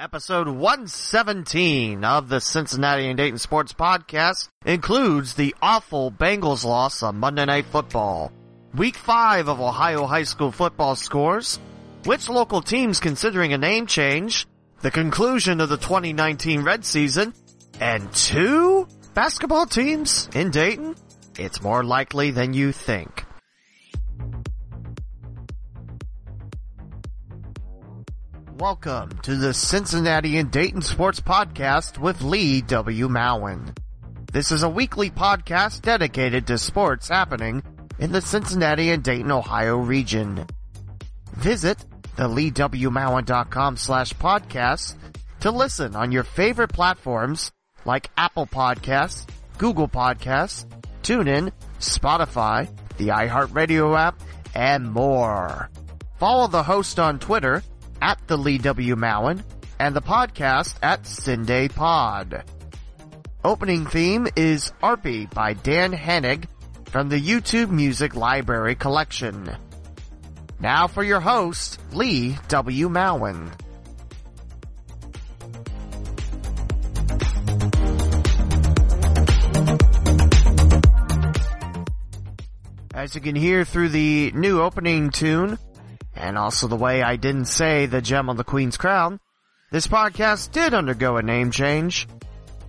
Episode 117 of the Cincinnati and Dayton Sports Podcast includes the awful Bengals loss on Monday Night Football, Week 5 of Ohio high school football scores, which local teams considering a name change, the conclusion of the 2019 Red season, and two basketball teams in Dayton? It's more likely than you think. Welcome to the Cincinnati and Dayton Sports Podcast with Lee W. Mowen. This is a weekly podcast dedicated to sports happening in the Cincinnati and Dayton, Ohio region. Visit theleewmowen.com slash podcast to listen on your favorite platforms like Apple Podcasts, Google Podcasts, TuneIn, Spotify, the iHeartRadio app, and more. Follow the host on Twitter at the Lee W. Mowen and the podcast at Cinday Pod. Opening theme is Arpy by Dan Hennig from the YouTube Music Library Collection. Now for your host, Lee W. Mowen. As you can hear through the new opening tune, and also the way I didn't say the gem on the Queen's crown, this podcast did undergo a name change.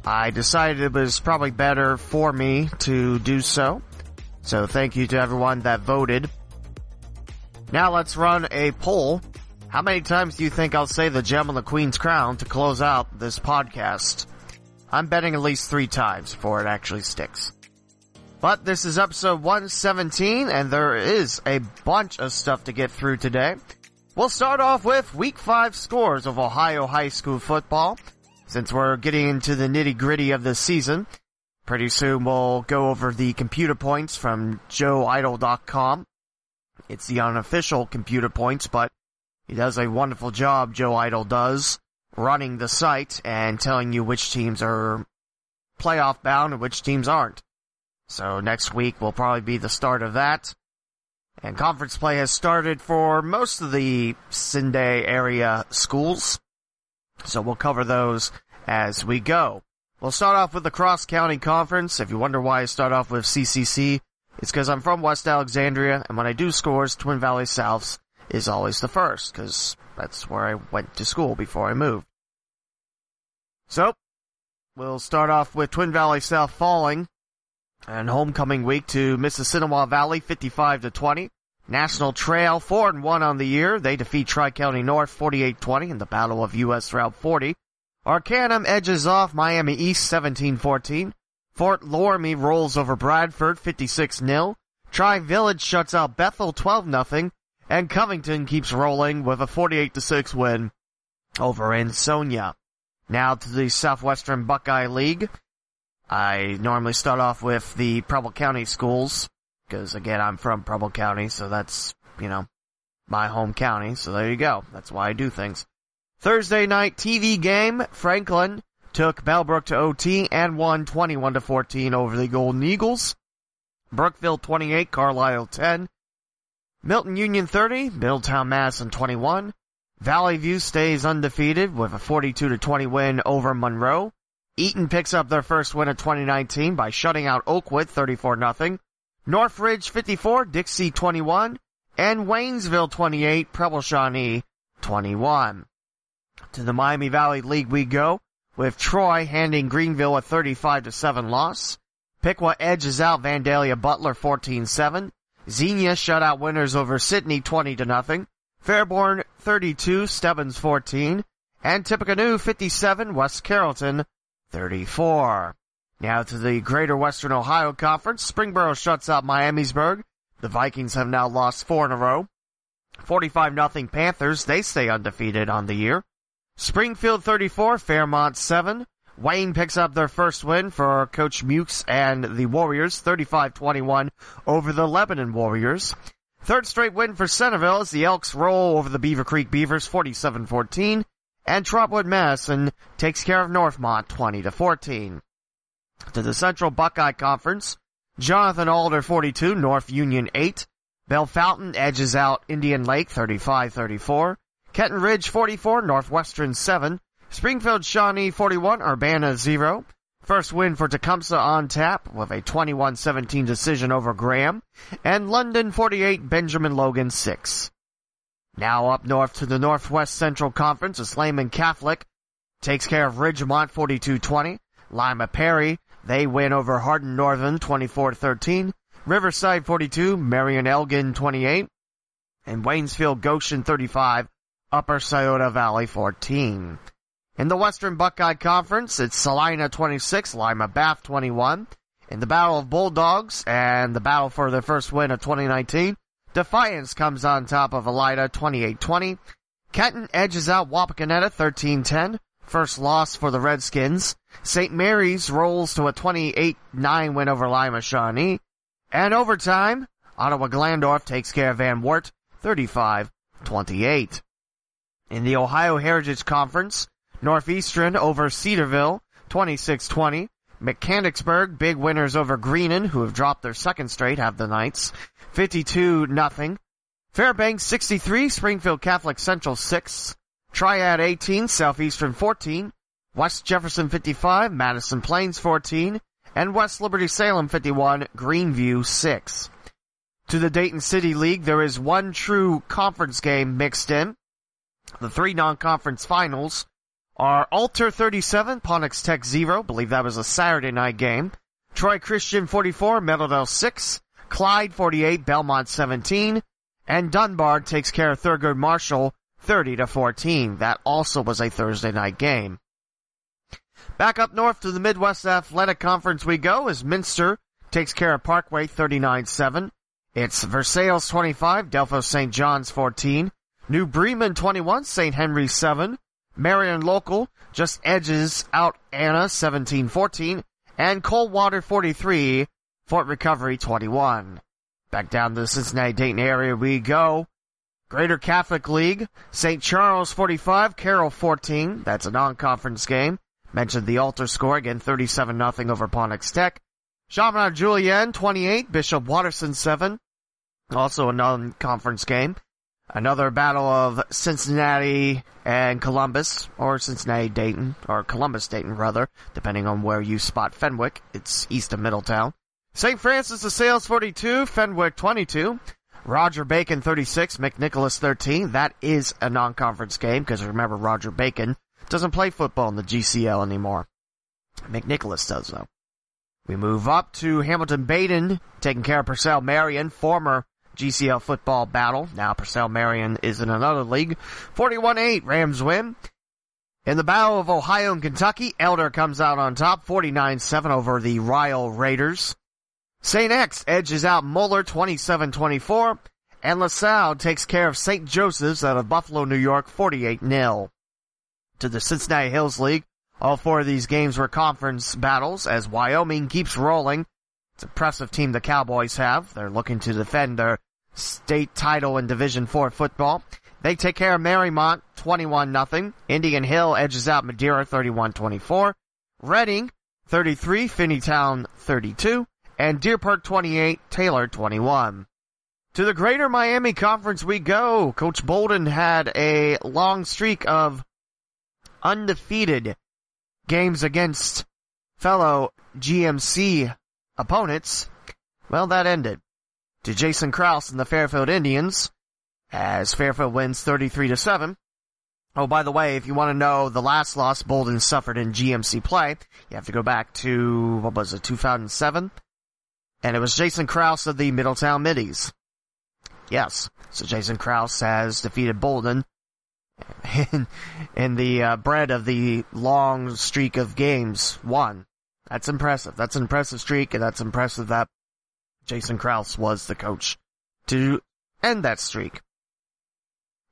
I decided it was probably better for me to do so. So thank you to everyone that voted. Now let's run a poll. How many times do you think I'll say the gem on the Queen's crown to close out this podcast? I'm betting at least three times before it actually sticks. But this is episode 117 and there is a bunch of stuff to get through today. We'll start off with week 5 scores of Ohio high school football. Since we're getting into the nitty gritty of the season, pretty soon we'll go over the computer points from joeidle.com. It's the unofficial computer points, but he does a wonderful job, Joe Idle does, running the site and telling you which teams are playoff bound and which teams aren't. So next week will probably be the start of that. And conference play has started for most of the Cinday area schools. So we'll cover those as we go. We'll start off with the Cross County Conference. If you wonder why I start off with CCC, it's because I'm from West Alexandria, and when I do scores, Twin Valley Souths is always the first, because that's where I went to school before I moved. So, we'll start off with Twin Valley South falling and homecoming week to Mississinewa Valley 55 to 20. National Trail 4 and 1 on the year. They defeat Tri-County North 48-20 in the Battle of US Route 40. Arcanum edges off Miami East 17-14. Fort Loramie rolls over Bradford 56-0. Tri-Village shuts out Bethel 12-0. And Covington keeps rolling with a 48-6 win over Ansonia. Now to the Southwestern Buckeye League. I normally start off with the Preble County schools, because again, I'm from Preble County, so that's, you know, my home county, so there you go. That's why I do things. Thursday night TV game, Franklin took Bellbrook to OT and won 21 to 14 over the Golden Eagles. Brookville 28, Carlisle 10. Milton Union 30, Middletown Madison 21. Valley View stays undefeated with a 42 to 20 win over Monroe. Eaton picks up their first win of 2019 by shutting out Oakwood 34-0. Northridge 54, Dixie 21, and Waynesville 28, Preble Shawnee 21. To the Miami Valley League we go, with Troy handing Greenville a 35-7 loss. Piqua edges out Vandalia Butler 14-7. Xenia shut out winners over Sidney 20-0. Fairborn 32, Stebbins 14. And Tippecanoe 57, West Carrollton 34. Now to the Greater Western Ohio Conference. Springboro shuts out Miamisburg. The Vikings have now lost four in a row. 45 nothing Panthers. They stay undefeated on the year. Springfield 34, Fairmont 7. Wayne picks up their first win for Coach Mukes and the Warriors, 35-21 over the Lebanon Warriors. Third straight win for Centerville as the Elks roll over the Beavercreek Beavers 47-14 and Trotwood Madison takes care of Northmont 20 to 14. To the Central Buckeye Conference, Jonathan Alder 42, North Union 8. Bellefontaine edges out Indian Lake 35-34. Kenton Ridge 44, Northwestern 7. Springfield Shawnee 41, Urbana 0. First win for Tecumseh on tap with a 21-17 decision over Graham. And London 48, Benjamin Logan 6. Now up north to the Northwest Central Conference as Lehman Catholic takes care of Ridgemont 42-20. Lima Perry, they win over Hardin Northern 24-13. Riverside 42, Marion Elgin 28. And Waynesfield Goshen 35, Upper Scioto Valley 14. In the Western Buckeye Conference, it's Celina 26, Lima Bath 21. In the Battle of Bulldogs and the battle for their first win of 2019, Defiance comes on top of Elida 28-20. Kenton edges out Wapakoneta 13-10. First loss for the Redskins. St. Mary's rolls to a 28-9 win over Lima Shawnee. And overtime, Ottawa Glandorf takes care of Van Wert 35-28. In the Ohio Heritage Conference, Northeastern over Cedarville 26-20. Mechanicsburg, big winners over Greenon, who have dropped their second straight, have the Knights. 52 nothing. Fairbanks 63, Springfield Catholic Central 6. Triad 18, Southeastern 14. West Jefferson 55, Madison Plains 14. And West Liberty Salem 51, Greeneview 6. To the Dayton City League, there is one true conference game mixed in. The three non-conference finals are Alter 37, Ponitz Tech 0, believe that was a Saturday night game. Troy Christian 44, Meadowdale 6, Clyde 48, Belmont 17, and Dunbar takes care of Thurgood Marshall 30 to 14. That also was a Thursday night game. Back up north to the Midwest Athletic Conference we go as Minster takes care of Parkway 39-7. It's Versailles 25, Delphos St. John's 14, New Bremen 21, St. Henry 7, Marion Local just edges out Anna 17-14, and Coldwater 43, Fort Recovery 21. Back down to the Cincinnati Dayton area we go. Greater Catholic League, St. Charles 45, Carroll 14. That's a non-conference game. Mentioned the Alter score again, 37 nothing over Ponitz Tech. Chaminade Julienne 28, Bishop Watterson 7. Also a non-conference game. Another battle of Cincinnati and Columbus, or Cincinnati Dayton, or Columbus Dayton rather, depending on where you spot Fenwick. It's east of Middletown. St. Francis de Sales 42, Fenwick 22. Roger Bacon 36, McNicholas 13. That is a non-conference game, because remember Roger Bacon doesn't play football in the GCL anymore. McNicholas does though. We move up to Hamilton Badin taking care of Purcell Marian, former GCL football battle. Now Purcell Marian is in another league. 41-8, Rams win. In the battle of Ohio and Kentucky, Elder comes out on top, 49-7 over the Ryle Raiders. St. X edges out Moeller 27-24, and LaSalle takes care of St. Joseph's out of Buffalo, New York, 48-0. To the Cincinnati Hills League, all four of these games were conference battles as Wyoming keeps rolling. It's an impressive team the Cowboys have. They're looking to defend their state title in Division 4 football. They take care of Mariemont 21-0. Indian Hill edges out Madeira 31-24. Reading 33, Finneytown 32, and Deer Park 28, Taylor 21. To the Greater Miami Conference we go. Coach Bolden had a long streak of undefeated games against fellow GMC opponents. Well, that ended to Jason Krause and the Fairfield Indians as Fairfield wins 33 to 7. Oh, by the way, if you want to know the last loss Bolden suffered in GMC play, you have to go back to, what was it, 2007? And it was Jason Krause of the Middletown Middies. Yes. So Jason Krause has defeated Bolden in, in the uh, bread of the long streak of games won. That's impressive. That's an impressive streak, and that's impressive that Jason Krause was the coach to end that streak.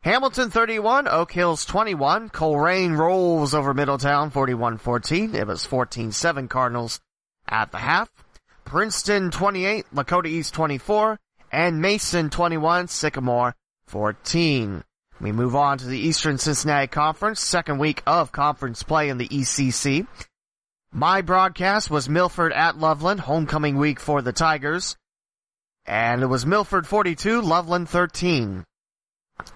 Hamilton 31, Oak Hills 21, Colerain rolls over Middletown 41-14. It was 14-7 Cardinals at the half. Princeton 28, Lakota East 24, and Mason 21, Sycamore 14. We move on to the Eastern Cincinnati Conference, second week of conference play in the ECC. My broadcast was Milford at Loveland, homecoming week for the Tigers. And it was Milford 42, Loveland 13.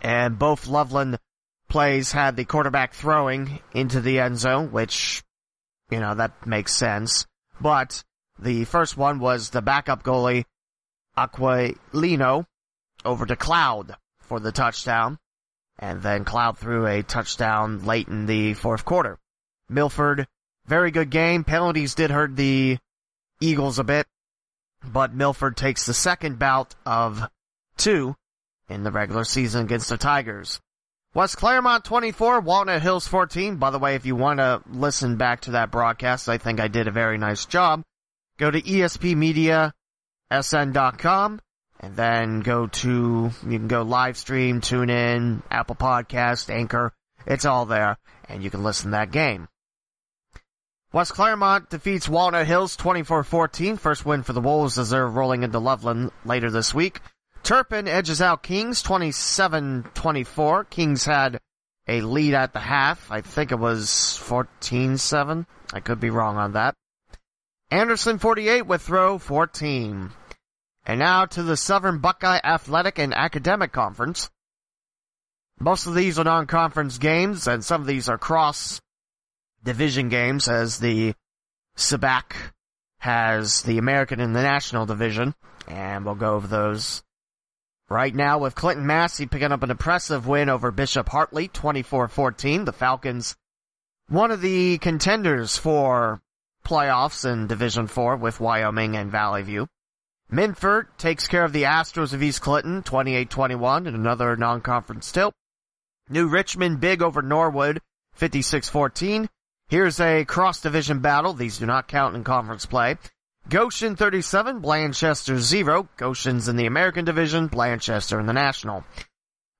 And both Loveland plays had the quarterback throwing into the end zone, which, you know, that makes sense. But the first one was the backup goalie, Aquilino, over to Cloud for the touchdown. And then Cloud threw a touchdown late in the fourth quarter. Milford, very good game. Penalties did hurt the Eagles a bit, but Milford takes the second bout of two in the regular season against the Tigers. West Clermont 24, Walnut Hills 14. By the way, if you want to listen back to that broadcast, I think I did a very nice job. Go to espmediasn.com and then go to, you can go live stream, tune in, Apple Podcast, Anchor. It's all there and you can listen to that game. West Clermont defeats Walnut Hills 24-14. First win for the Wolves as they're rolling into Loveland later this week. Turpin edges out Kings 27-24. Kings had a lead at the half. I think it was 14-7. I could be wrong on that. Anderson 48 Withrow 14. And now to the Southern Buckeye Athletic and Academic Conference. Most of these are non-conference games, and some of these are cross division games as the SABAC has the American and the National Division, and we'll go over those Right now with Clinton Massie picking up an impressive win over Bishop Hartley, 24-14. The Falcons, one of the contenders for playoffs in Division 4 with Wyoming and Valley View. Minford takes care of the Astros of East Clinton, 28-21 in another non-conference tilt. New Richmond big over Norwood, 56-14. Here's a cross-division battle. These do not count in conference play. Goshen 37, Blanchester 0. Goshen's in the American Division, Blanchester in the National.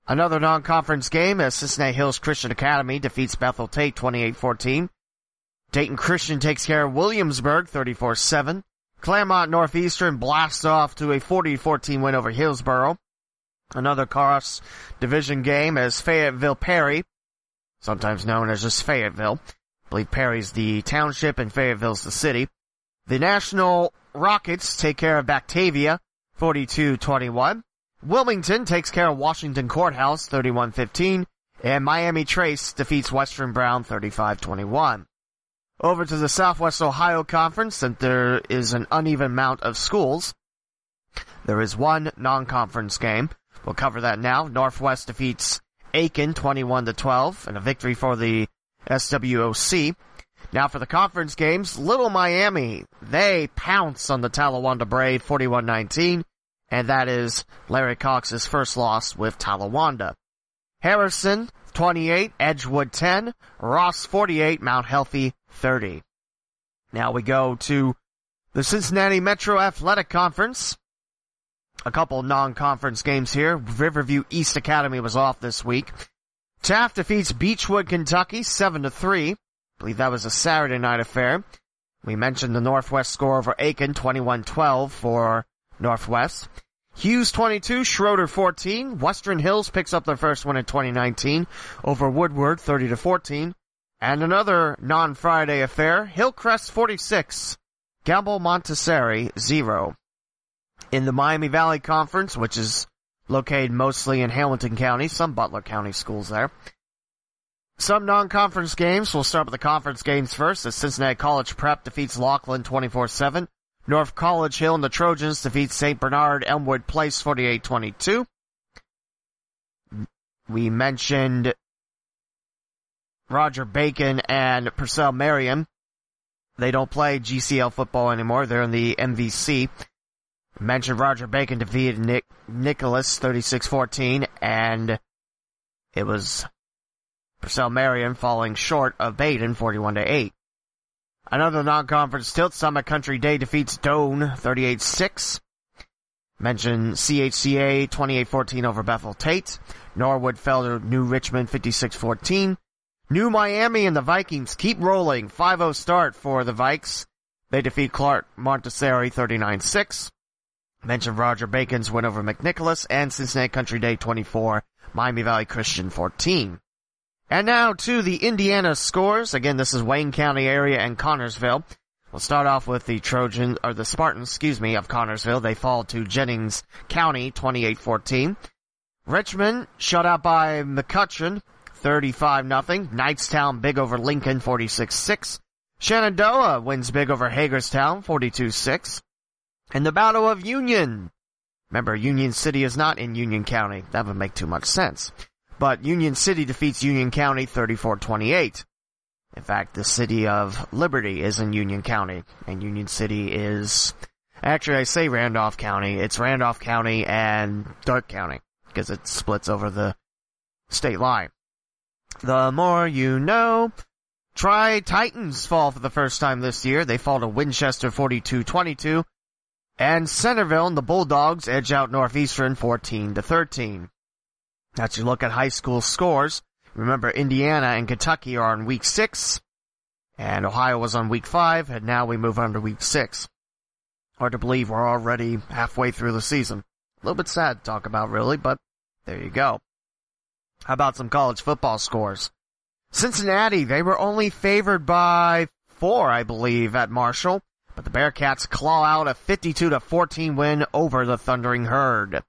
Another non-conference game as Cincinnati Hills Christian Academy defeats Bethel Tate 28-14. Dayton Christian takes care of Williamsburg 34-7. Clermont Northeastern blasts off to a 40-14 win over Hillsboro. Another cross division game as Fayetteville Perry, sometimes known as just Fayetteville. I believe Perry's the township and Fayetteville's the city. The National Rockets take care of Batavia, 42-21. Wilmington takes care of Washington Courthouse, 31-15. And Miami Trace defeats Western Brown, 35-21. Over to the Southwest Ohio Conference, and there is an uneven amount of schools. There is one non-conference game. We'll cover that now. Northwest defeats Aiken 21 to 12 and a victory for the SWOC. Now for the conference games, Little Miami, they pounce on the Talawanda Brave 41-19, and that is Larry Cox's first loss with Talawanda. Harrison, 28, Edgewood 10, Ross 48, Mount Healthy 30. Now we go to the Cincinnati Metro Athletic Conference. A couple non-conference games here. Riverview East Academy was off this week. Taft defeats Beechwood, Kentucky 7 to 3 I believe that was a Saturday night affair. We mentioned the Northwest score over Aiken, 21-12 for Northwest. Hughes 22, Shroder 14. Western Hills picks up their first win in 2019 over Woodward 30 to 14. And another non-Friday affair, Hillcrest 46, Gamble Montessori 0. In the Miami Valley Conference, which is located mostly in Hamilton County, some Butler County schools there. Some non-conference games. We'll start with the conference games first. The Cincinnati College Prep defeats Laughlin 24-7. North College Hill and the Trojans defeat St. Bernard Elmwood Place 48-22. We mentioned Roger Bacon and Purcell Marian. They don't play GCL football anymore. They're in the MVC. mentioned Roger Bacon defeated Nick Nicholas 36-14 and it was Purcell Marian falling short of Badin 41 to 8. Another non-conference tilt, Summit Country Day defeats Doane 38-6. Mention CHCA 28-14 over Bethel Tate. Norwood fell to New Richmond 56-14. New Miami and the Vikings keep rolling. 5-0 start for the Vikes. They defeat Clark Montessori 39-6. Mention Roger Bacon's win over McNicholas and Cincinnati Country Day 24, Miami Valley Christian 14. And now to the Indiana scores. Again, this is Wayne County area and Connersville. We'll start off with the Trojan, or the Spartans, excuse me, of Connersville. They fall to Jennings County, 28-14. Richmond, shut out by McCutcheon, 35 nothing. Knightstown big over Lincoln 46-6. Shenandoah wins big over Hagerstown 42-6. In the Battle of Union. Remember, Union City is not in Union County. That would make too much sense. But Union City defeats Union County 34-28. In fact, the city of Liberty is in Union County, and Union City is, actually I say Randolph County, it's Randolph County and Darke County, because it splits over the state line. The more you know, Tri Titans fall for the first time this year. They fall to Winchester 42-22, and Centerville and the Bulldogs edge out Northeastern 14 to 13. As you look at high school scores, Remember, Indiana and Kentucky are on week six, and Ohio was on week five, and now we move on to week six. Hard to believe we're already halfway through the season. A little bit sad to talk about, really, but there you go. How about some college football scores? Cincinnati, they were only favored by four, I believe, at Marshall, but the Bearcats claw out a 52 to 14 win over the Thundering Herd.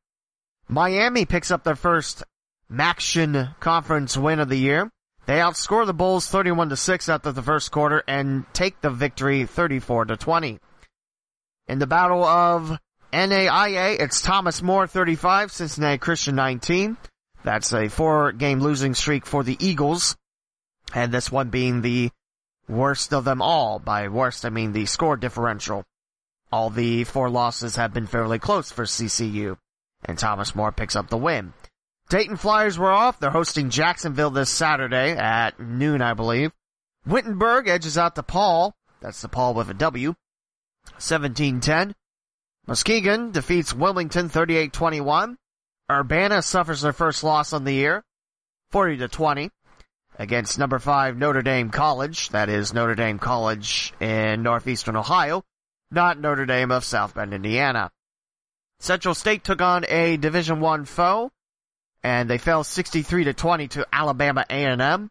Miami picks up their first MACtion Conference win of the year. They outscore the Bulls 31 to 6 after the first quarter and take the victory 34 to 20. In the battle of NAIA, it's Thomas More 35, Cincinnati Christian 19. That's a four game losing streak for the Eagles. And this one being the worst of them all. By worst, I mean the score differential. All the four losses have been fairly close for CCU. And Thomas More picks up the win. Dayton Flyers were off. They're hosting Jacksonville this Saturday at noon, I believe. Wittenberg edges out DePauw. That's the Paul with a W. 17-10. Muskingum defeats Wilmington 38-21. Urbana suffers their first loss on the year, 40 to 20, against number 5 Notre Dame College. That is Notre Dame College in northeastern Ohio, not Notre Dame of South Bend, Indiana. Central State took on a Division 1 foe, and they fell 63 to 20 to Alabama A&M.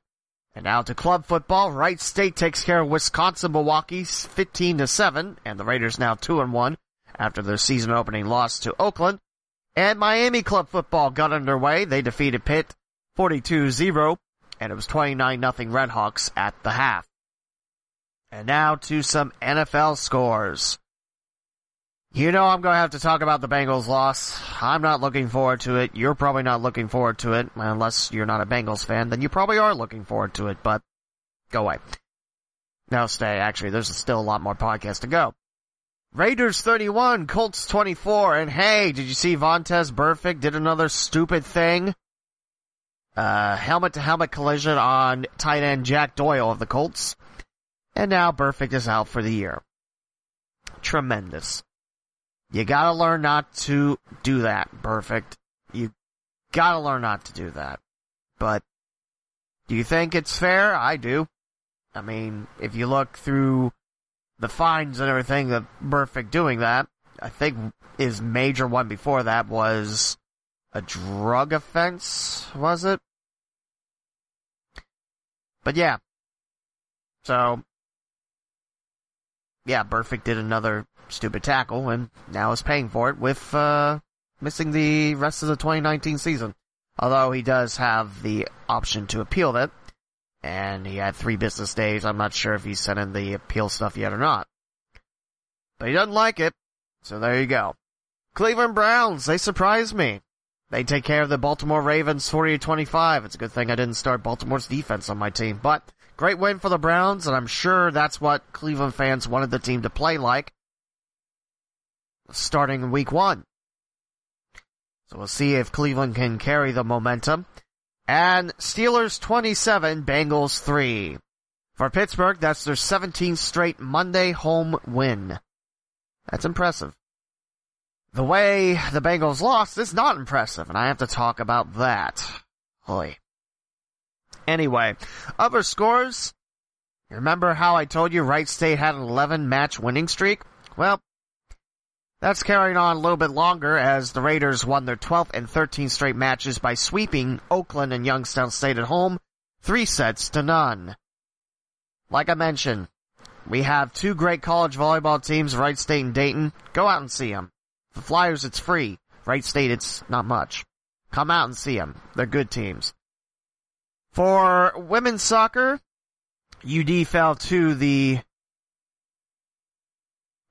And now to club football, Wright State takes care of Wisconsin Milwaukee 15 to 7, and the Raiders now 2 and 1 after their season opening loss to Oakland. And Miami club football got underway. They defeated Pitt 42-0, and it was 29 nothing Redhawks at the half. And now to some NFL scores. You know I'm going to have to talk about the Bengals loss. I'm not looking forward to it. You're probably not looking forward to it. Unless you're not a Bengals fan, then you probably are looking forward to it, but go away. No, stay. Actually, there's still a lot more podcasts to go. Raiders 31, Colts 24, and hey, did you see Vontaze Burfict did another stupid thing? Uh, helmet to helmet collision on tight end Jack Doyle of the Colts. And now Burfict is out for the year. Tremendous. You gotta learn not to do that, Burfict. You gotta learn not to do that. But, do you think it's fair? I do. I mean, if you look through the fines and everything that Burfict doing that, I think his major one before that was a drug offense, was it? But yeah. So, yeah, Burfict did another stupid tackle and now is paying for it with uh, missing the rest of the 2019 season. Although he does have the option to appeal that, and he had three business days. I'm not sure if he's sent in the appeal stuff yet or not. But he doesn't like it, so there you go. Cleveland Browns, they surprised me. They take care of the Baltimore Ravens 40-25. It's a good thing I didn't start Baltimore's defense on my team, but great win for the Browns, and I'm sure that's what Cleveland fans wanted the team to play like starting week one. So we'll see if Cleveland can carry the momentum. And Steelers 27, Bengals 3. For Pittsburgh, that's their 17th straight Monday home win. That's impressive. The way the Bengals lost is not impressive, and I have to talk about that. Holy. Anyway, other scores. Remember how I told you Wright State had an 11 match winning streak? Well, that's carrying on a little bit longer as the Raiders won their 12th and 13th straight matches by sweeping Oakland and Youngstown State at home, three sets to none. Like I mentioned, we have two great college volleyball teams, Wright State and Dayton. Go out and see them. The Flyers, it's free. Wright State, it's not much. Come out and see them. They're good teams. For women's soccer, UD fell to the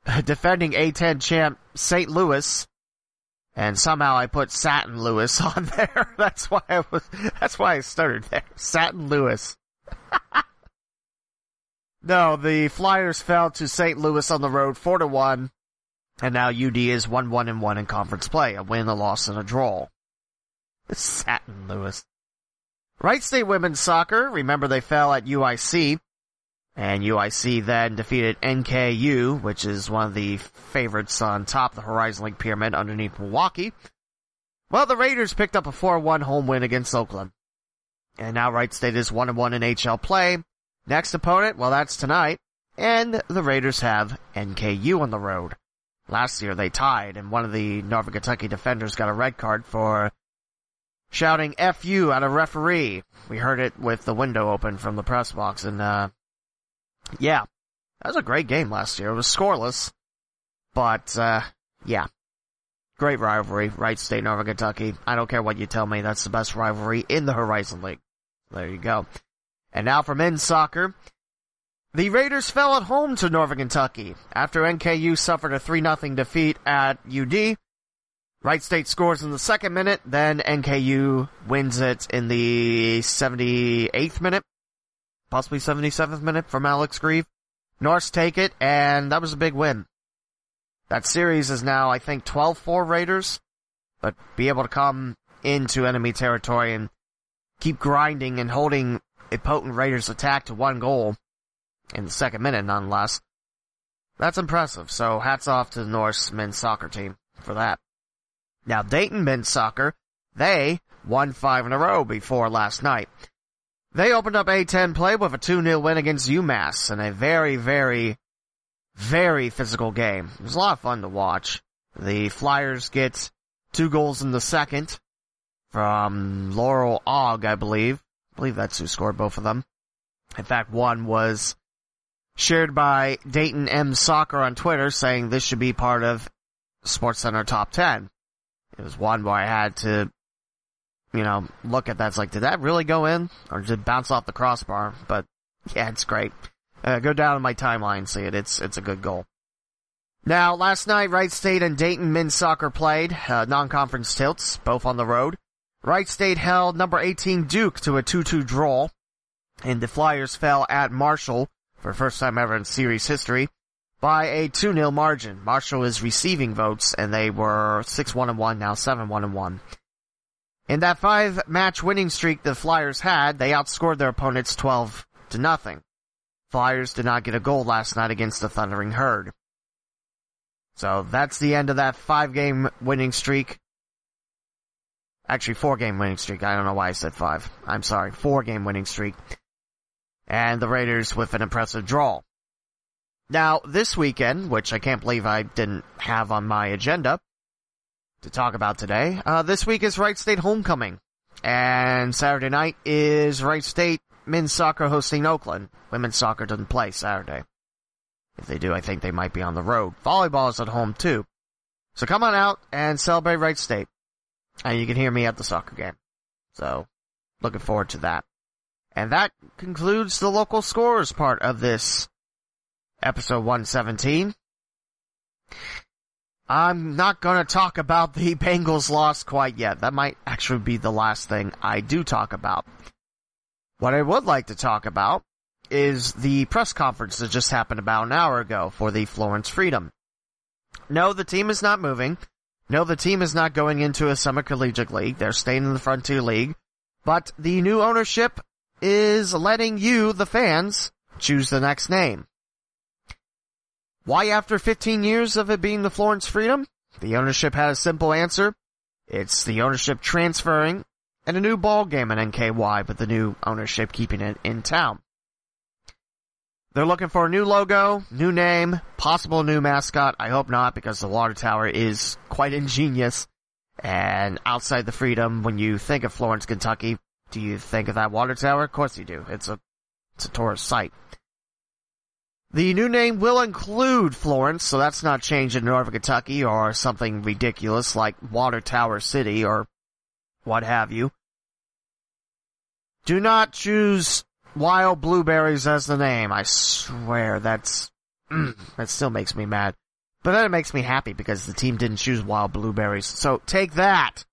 defending A10 champ St. Louis. And somehow I put Satin Louis on there. That's why I was, that's why I started there. Satin Louis. no, the Flyers fell to St. Louis on the road 4 to 1. And now UD is 1-1 and 1 in conference play. A win, a loss, and a draw. Satin Louis. Wright State women's soccer, remember they fell at UIC. And UIC then defeated NKU, which is one of the favorites on top of the Horizon League pyramid underneath Milwaukee. Well, the Raiders picked up a 4-1 home win against Oakland. And now Wright State is 1-1 in HL play. Next opponent, well that's tonight. And the Raiders have NKU on the road. Last year they tied and one of the Northern Kentucky defenders got a red card for shouting FU at a referee. We heard it with the window open from the press box and, uh, yeah, that was a great game last year. It was scoreless, but, uh, yeah. Great rivalry, Wright State, Northern Kentucky. I don't care what you tell me, that's the best rivalry in the Horizon League. There you go. And now for men's soccer. The Raiders fell at home to Northern Kentucky after NKU suffered a 3-0 defeat at UD. Wright State scores in the second minute, then NKU wins it in the 78th minute possibly 77th minute from Alex Grieve. Norse take it, and that was a big win. That series is now, I think, 12-4 Raiders, but be able to come into enemy territory and keep grinding and holding a potent Raiders attack to one goal in the second minute, nonetheless. That's impressive. So hats off to the Norse men's soccer team for that. Now Dayton men's soccer, they won five in a row before last night. They opened up A10 play with a 2-0 win against UMass in a very, very, very physical game. It was a lot of fun to watch. The Flyers get two goals in the second from Laurel Ogg, I believe. I believe that's who scored both of them. In fact, one was shared by Dayton M Soccer on Twitter saying this should be part of Sports Center Top 10. It was one where I had to you know, look at that. It's like, did that really go in? Or did it bounce off the crossbar? But, yeah, it's great. Uh, go down in my timeline, see it. It's, it's a good goal. Now, last night, Wright State and Dayton men's soccer played, uh, non-conference tilts, both on the road. Wright State held number 18 Duke to a 2-2 draw, and the Flyers fell at Marshall for first time ever in series history by a 2-0 margin. Marshall is receiving votes, and they were 6-1-1, now 7-1-1. In that five match winning streak the Flyers had, they outscored their opponents 12 to nothing. Flyers did not get a goal last night against the Thundering Herd. So that's the end of that five game winning streak. Actually, four game winning streak. I don't know why I said five. I'm sorry. Four game winning streak. And the Raiders with an impressive draw. Now, this weekend, which I can't believe I didn't have on my agenda, to talk about today. Uh, this week is Wright State homecoming, and Saturday night is Wright State men's soccer hosting Oakland. Women's soccer doesn't play Saturday. If they do, I think they might be on the road. Volleyball is at home too. So come on out and celebrate Wright State. And you can hear me at the soccer game. So, looking forward to that. And that concludes the local scores part of this episode 117. I'm not gonna talk about the Bengals loss quite yet. That might actually be the last thing I do talk about. What I would like to talk about is the press conference that just happened about an hour ago for the Florence Freedom. No, the team is not moving. No, the team is not going into a summer collegiate league. They're staying in the Frontier League. But the new ownership is letting you, the fans, choose the next name. Why after 15 years of it being the Florence Freedom? The ownership had a simple answer. It's the ownership transferring and a new ball game in NKY, but the new ownership keeping it in town. They're looking for a new logo, new name, possible new mascot. I hope not because the water tower is quite ingenious. And outside the freedom, when you think of Florence, Kentucky, do you think of that water tower? Of course you do. It's a, it's a tourist site. The new name will include Florence, so that's not changed in Northern Kentucky or something ridiculous like Water Tower City or what have you. Do not choose wild blueberries as the name. I swear that's, mm, that still makes me mad. But then it makes me happy because the team didn't choose wild blueberries. So take that!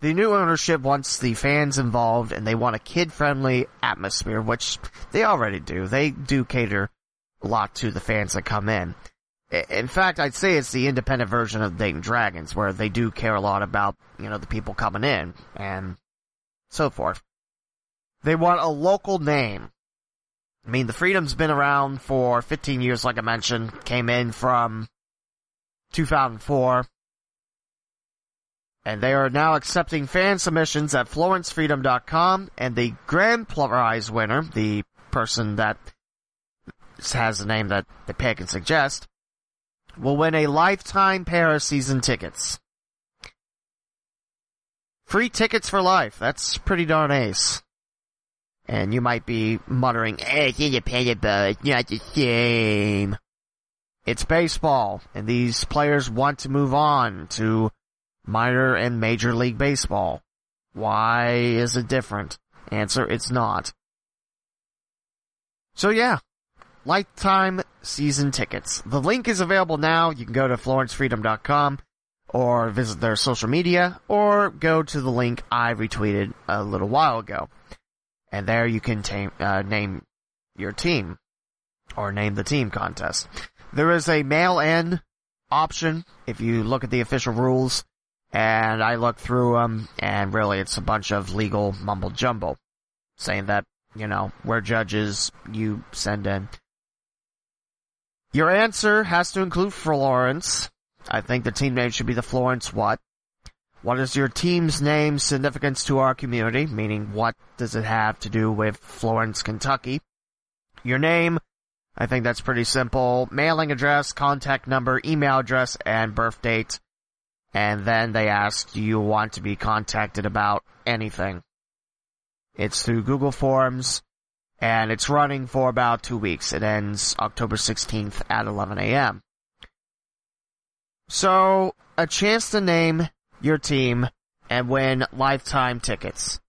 The new ownership wants the fans involved and they want a kid-friendly atmosphere, which they already do. They do cater a lot to the fans that come in. In fact, I'd say it's the independent version of Dayton Dragons, where they do care a lot about, you know, the people coming in and so forth. They want a local name. I mean, the Freedom's been around for 15 years, like I mentioned, came in from 2004 and they are now accepting fan submissions at FlorenceFreedom.com, and the grand prize winner, the person that has the name that the pick and suggest, will win a lifetime pair of season tickets. Free tickets for life. That's pretty darn ace. And you might be muttering, eh, it's independent, but it's not the same. It's baseball, and these players want to move on to minor and major league baseball. Why is it different? Answer, it's not. So yeah, lifetime season tickets. The link is available now. You can go to florencefreedom.com or visit their social media or go to the link I retweeted a little while ago. And there you can ta- uh, name your team or name the team contest. There is a mail-in option if you look at the official rules and I looked through them, and really it's a bunch of legal mumble jumble, saying that, you know, we're judges, you send in. Your answer has to include Florence. I think the team name should be the Florence what? What is your team's name significance to our community? Meaning, what does it have to do with Florence, Kentucky? Your name, I think that's pretty simple. Mailing address, contact number, email address, and birth date and then they ask, do you want to be contacted about anything? It's through Google Forms, and it's running for about two weeks. It ends October 16th at 11 a.m. So, a chance to name your team and win lifetime tickets.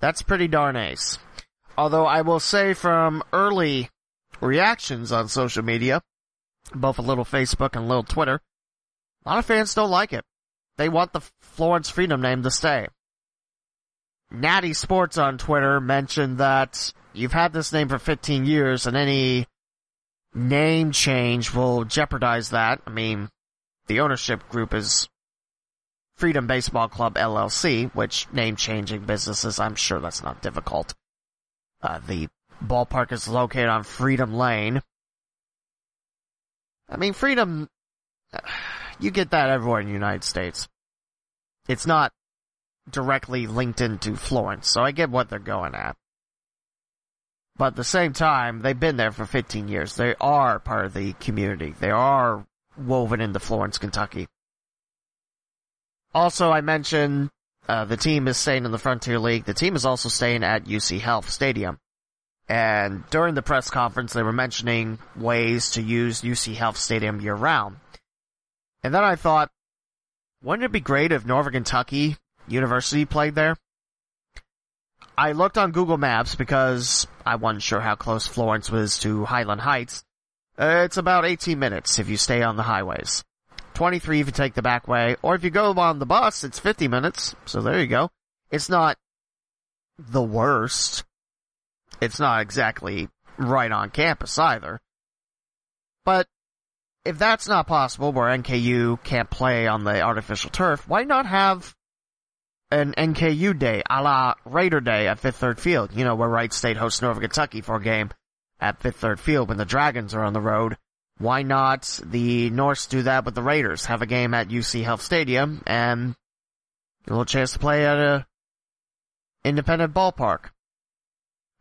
That's pretty darn ace. Although I will say from early reactions on social media, both a little Facebook and a little Twitter, a lot of fans don't like it. They want the Florence Freedom name to stay. Natty Sports on Twitter mentioned that you've had this name for 15 years and any name change will jeopardize that. I mean, the ownership group is Freedom Baseball Club LLC, which name changing businesses, I'm sure that's not difficult. Uh, the ballpark is located on Freedom Lane. I mean, Freedom, you get that everywhere in the United States. It's not directly linked into Florence, so I get what they're going at. But at the same time, they've been there for 15 years. They are part of the community. They are woven into Florence, Kentucky. Also, I mentioned uh, the team is staying in the Frontier League. The team is also staying at UC Health Stadium. And during the press conference, they were mentioning ways to use UC Health Stadium year round. And then I thought, wouldn't it be great if Northern Kentucky University played there? I looked on Google Maps because I wasn't sure how close Florence was to Highland Heights. Uh, it's about 18 minutes if you stay on the highways. 23 if you take the back way, or if you go on the bus, it's 50 minutes. So there you go. It's not the worst. It's not exactly right on campus either. But if that's not possible, where NKU can't play on the artificial turf, why not have an NKU day, a la Raider Day at Fifth Third Field? You know, where Wright State hosts Northern Kentucky for a game at Fifth Third Field when the Dragons are on the road. Why not the Norse do that with the Raiders? Have a game at UC Health Stadium and a little chance to play at a independent ballpark.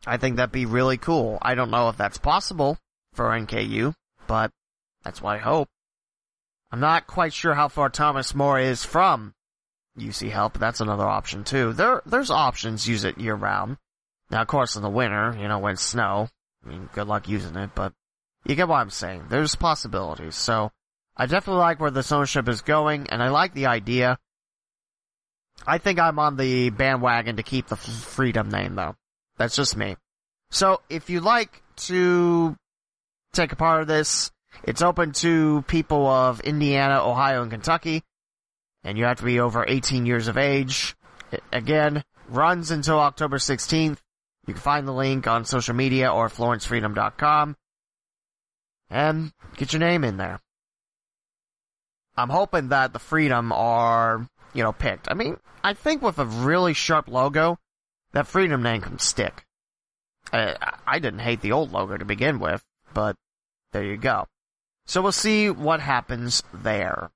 I think that'd be really cool. I don't know if that's possible for NKU, but that's I hope. I'm not quite sure how far Thomas More is from UC Health, but that's another option too. There, there's options use it year round. Now, of course, in the winter, you know, when snow, I mean, good luck using it, but you get what I'm saying. There's possibilities. So, I definitely like where this ownership is going, and I like the idea. I think I'm on the bandwagon to keep the freedom name though. That's just me. So if you'd like to take a part of this, it's open to people of Indiana, Ohio, and Kentucky, and you have to be over 18 years of age. It, again, runs until October 16th. You can find the link on social media or florencefreedom.com and get your name in there. I'm hoping that the Freedom are, you know, picked. I mean, I think with a really sharp logo, that Freedom name can stick. I, I didn't hate the old logo to begin with, but there you go. So we'll see what happens there.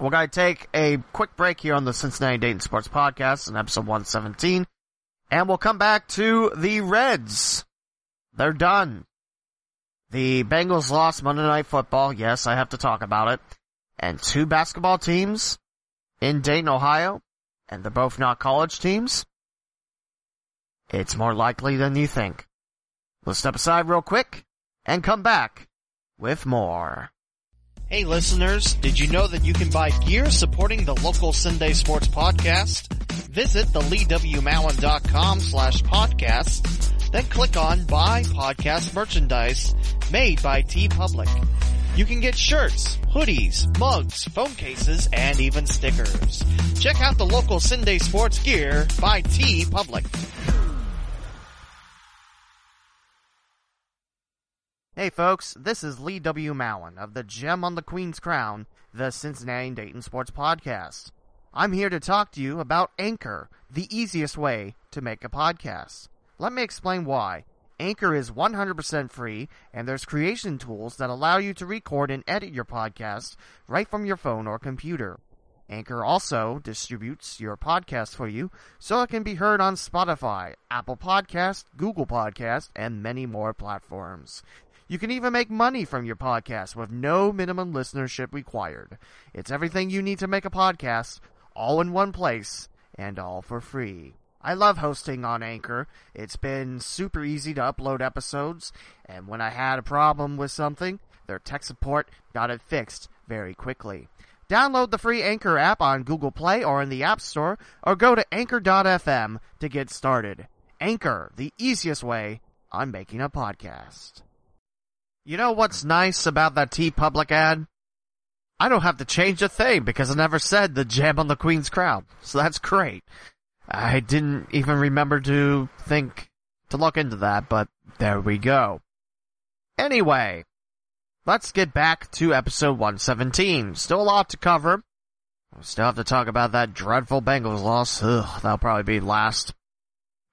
We're going to take a quick break here on the Cincinnati Dayton Sports Podcast in episode 117, and we'll come back to the Reds. They're done. The Bengals lost Monday Night Football. Yes, I have to talk about it. And two basketball teams in Dayton, Ohio, and they're both not college teams. It's more likely than you think. We'll step aside real quick and come back with more. Hey listeners, did you know that you can buy gear supporting the local Sunday Sports Podcast? Visit the leewmowen.com slash podcast, then click on Buy Podcast Merchandise made by TeePublic. You can get shirts, hoodies, mugs, phone cases, and even stickers. Check out the local Sunday Sports gear by TeePublic. Hey folks, this is Lee W. Mowen of the Gem on the Queen's Crown, the Cincinnati and Dayton Sports Podcast. I'm here to talk to you about Anchor, the easiest way to make a podcast. Let me explain why. Anchor is 100% free, and there's creation tools that allow you to record and edit your podcast right from your phone or computer. Anchor also distributes your podcast for you so it can be heard on Spotify, Apple Podcast, Google Podcast, and many more platforms. You can even make money from your podcast with no minimum listenership required. It's everything you need to make a podcast, all in one place, and all for free. I love hosting on Anchor. It's been super easy to upload episodes, and when I had a problem with something, their tech support got it fixed very quickly. Download the free Anchor app on Google Play or in the App Store, or go to anchor.fm to get started. Anchor, the easiest way on making a podcast. You know what's nice about that TeePublic ad? I don't have to change a thing because I never said the gem on the Queen's crown. So that's great. I didn't even remember to think to look into that, but there we go. Anyway, let's get back to episode 117. Still a lot to cover. We still have to talk about that dreadful Bengals loss. Ugh, that'll probably be last.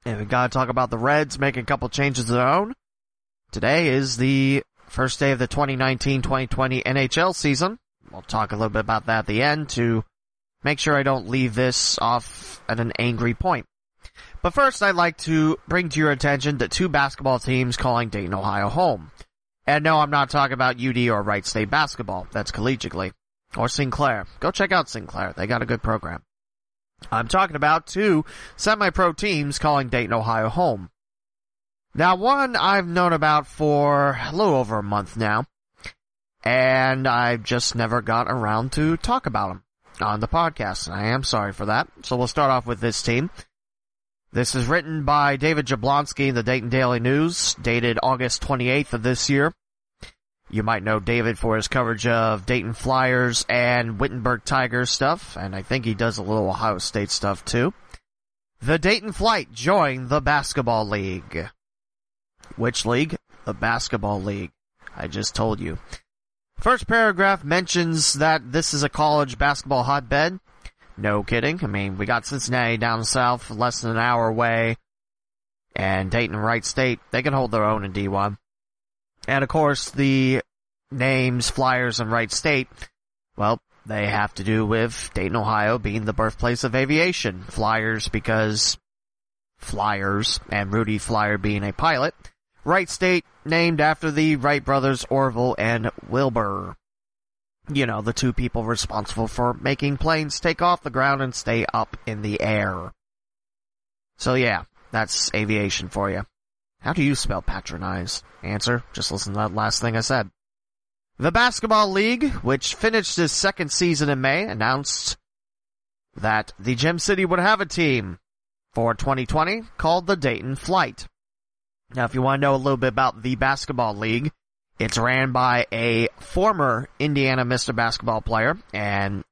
And we gotta talk about the Reds making a couple changes of their own. Today is the First day of the 2019-2020 NHL season. We'll talk a little bit about that at the end to make sure I don't leave this off at an angry point. But first, I'd like to bring to your attention the two basketball teams calling Dayton, Ohio home. And no, I'm not talking about UD or Wright State basketball. That's collegiately. Or Sinclair. Go check out Sinclair. They got a good program. I'm talking about two semi-pro teams calling Dayton, Ohio home. Now, one I've known about for a little over a month now, and I've just never got around to talk about them on the podcast, and I am sorry for that. So we'll start off with this team. This is written by David Jablonski in the Dayton Daily News, dated August 28th of this year. You might know David for his coverage of Dayton Flyers and Wittenberg Tigers stuff, and I think he does a little Ohio State stuff too. The Dayton Flight joined the Basketball League. Which league? The basketball league. I just told you. First paragraph mentions that this is a college basketball hotbed. No kidding. I mean, we got Cincinnati down south, less than an hour away, and Dayton and Wright State, they can hold their own in D1. And of course, the names Flyers and Wright State, well, they have to do with Dayton, Ohio being the birthplace of aviation. Flyers because Flyers and Rudy Flyer being a pilot. Wright State named after the Wright brothers Orville and Wilbur. You know, the two people responsible for making planes take off the ground and stay up in the air. So yeah, that's aviation for you. How do you spell patronize? Answer, just listen to that last thing I said. The Basketball League, which finished its second season in May, announced that the Gem City would have a team for 2020 called the Dayton Flight. Now, if you want to know a little bit about the basketball league, it's ran by a former Indiana Mr. Basketball player, and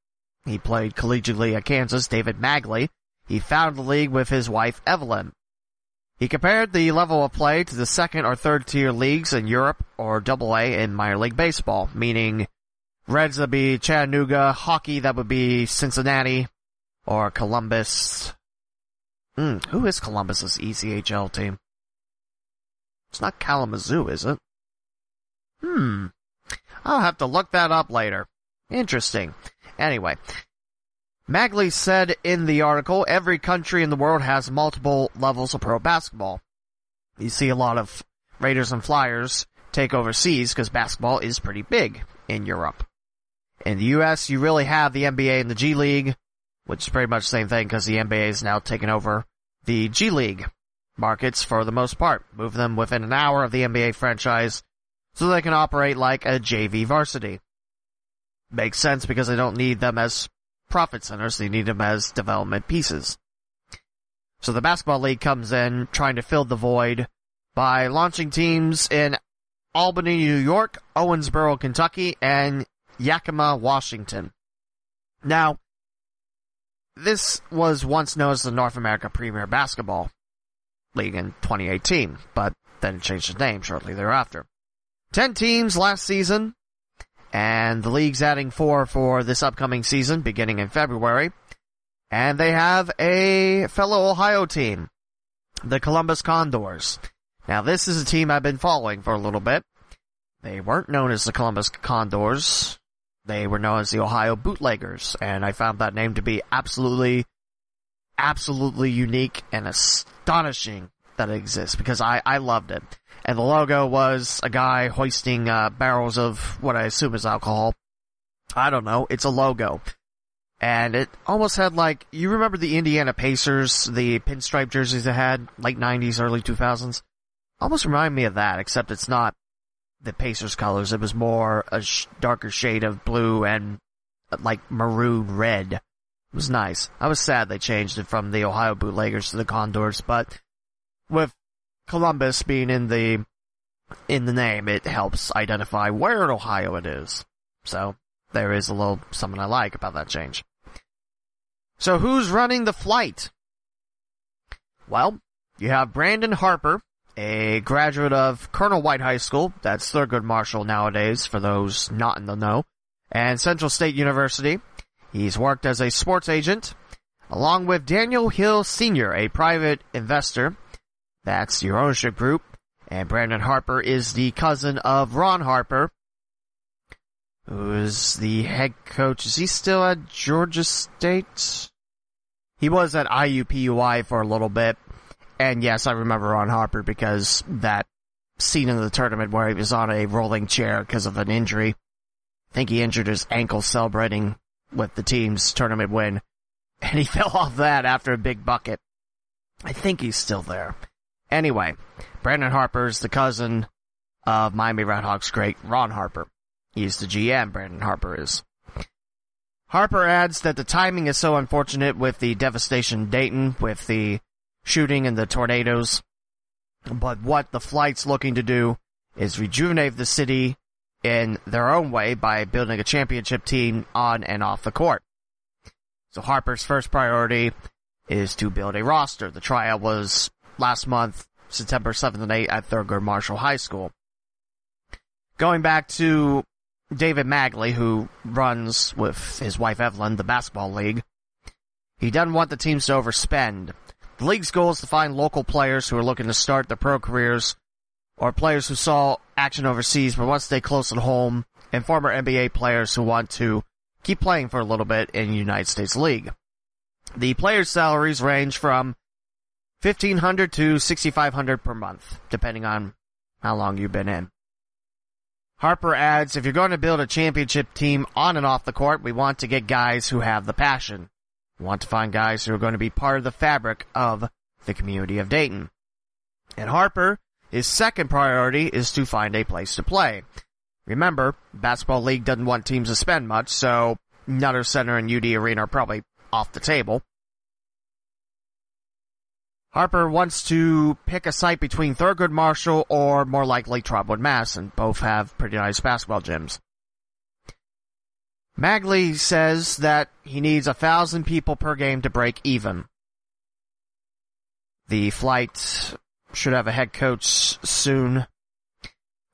he played collegiately at Kansas, David Magley. He founded the league with his wife, Evelyn. He compared the level of play to the second or third tier leagues in Europe or double A in minor league baseball, meaning Reds would be Chattanooga, hockey that would be Cincinnati, or Columbus. Mm, who is Columbus's ECHL team? It's not Kalamazoo, is it? Hmm. I'll have to look that up later. Interesting. Anyway. Magley said in the article, every country in the world has multiple levels of pro basketball. You see a lot of Raiders and Flyers take overseas because basketball is pretty big in Europe. In the US, you really have the NBA and the G League, which is pretty much the same thing because the NBA is now taking over the G League markets for the most part. Move them within an hour of the NBA franchise so they can operate like a JV varsity. Makes sense because they don't need them as profit centers, they need them as development pieces. So the basketball league comes in trying to fill the void by launching teams in Albany, New York, Owensboro, Kentucky, and Yakima, Washington. Now, this was once known as the North America Premier Basketball League in 2018, but then changed its name shortly thereafter. Ten teams last season, and the league's adding four for this upcoming season beginning in February. And they have a fellow Ohio team, the Columbus Condors. Now this is a team I've been following for a little bit. They weren't known as the Columbus Condors. They were known as the Ohio Bootleggers, and I found that name to be absolutely, absolutely unique and astonishing that it exists because I, I loved it. And the logo was a guy hoisting uh, barrels of what I assume is alcohol. I don't know. It's a logo. And it almost had like, you remember the Indiana Pacers, the pinstripe jerseys they had, late 90s, early 2000s? Almost remind me of that, except it's not the Pacers colors. It was more a sh- darker shade of blue and like maroon red. It was nice. I was sad they changed it from the Ohio Bootleggers to the Condors, but with Columbus being in the in the name, it helps identify where in Ohio it is. So there is a little something I like about that change. So who's running the flight? Well, you have Brandon Harper, a graduate of Colonel White High School, that's Thurgood Marshall nowadays for those not in the know, and Central State University. He's worked as a sports agent, along with Daniel Hill Sr., a private investor. That's your ownership group. And Brandon Harper is the cousin of Ron Harper, who is the head coach. Is he still at Georgia State? He was at IUPUI for a little bit. And yes, I remember Ron Harper because that scene in the tournament where he was on a rolling chair because of an injury. I think he injured his ankle celebrating with the team's tournament win. And he fell off that after a big bucket. I think he's still there. Anyway, Brandon Harper's the cousin of Miami Redhawks great Ron Harper. He's the GM, Brandon Harper is. Harper adds that the timing is so unfortunate with the devastation Dayton, with the shooting and the tornadoes. But what the flight's looking to do is rejuvenate the city in their own way by building a championship team on and off the court. So Harper's first priority is to build a roster. The tryout was last month, September 7th and 8th at Thurgood Marshall High School. Going back to David Magley, who runs with his wife Evelyn the basketball league, he doesn't want the teams to overspend. The league's goal is to find local players who are looking to start their pro careers, or players who saw action overseas but want to stay close at home, and former NBA players who want to keep playing for a little bit in the United States League. The players' salaries range from 1500 to 6500 per month, depending on how long you've been in. Harper adds, if you're going to build a championship team on and off the court, we want to get guys who have the passion. We want to find guys who are going to be part of the fabric of the community of Dayton. And Harper, his second priority is to find a place to play. Remember, basketball league doesn't want teams to spend much, so Nutter Center and UD Arena are probably off the table. Harper wants to pick a site between Thurgood Marshall or more likely Trotwood Mass, and both have pretty nice basketball gyms. Magley says that he needs a thousand people per game to break even. The flight should have a head coach soon.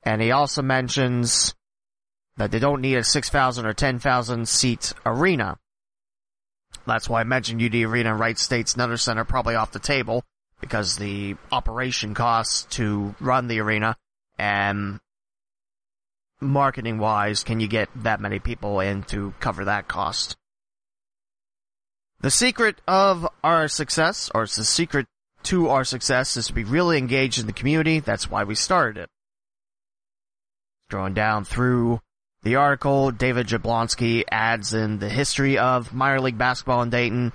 And he also mentions that they don't need a 6,000 or 10,000 seat arena. That's why I mentioned UD Arena, Wright State's another center probably off the table because the operation costs to run the arena and marketing wise, can you get that many people in to cover that cost? The secret of our success, or it's the secret to our success, is to be really engaged in the community. That's why we started it. Going down through the article, David Jablonski adds in the history of minor league basketball in Dayton.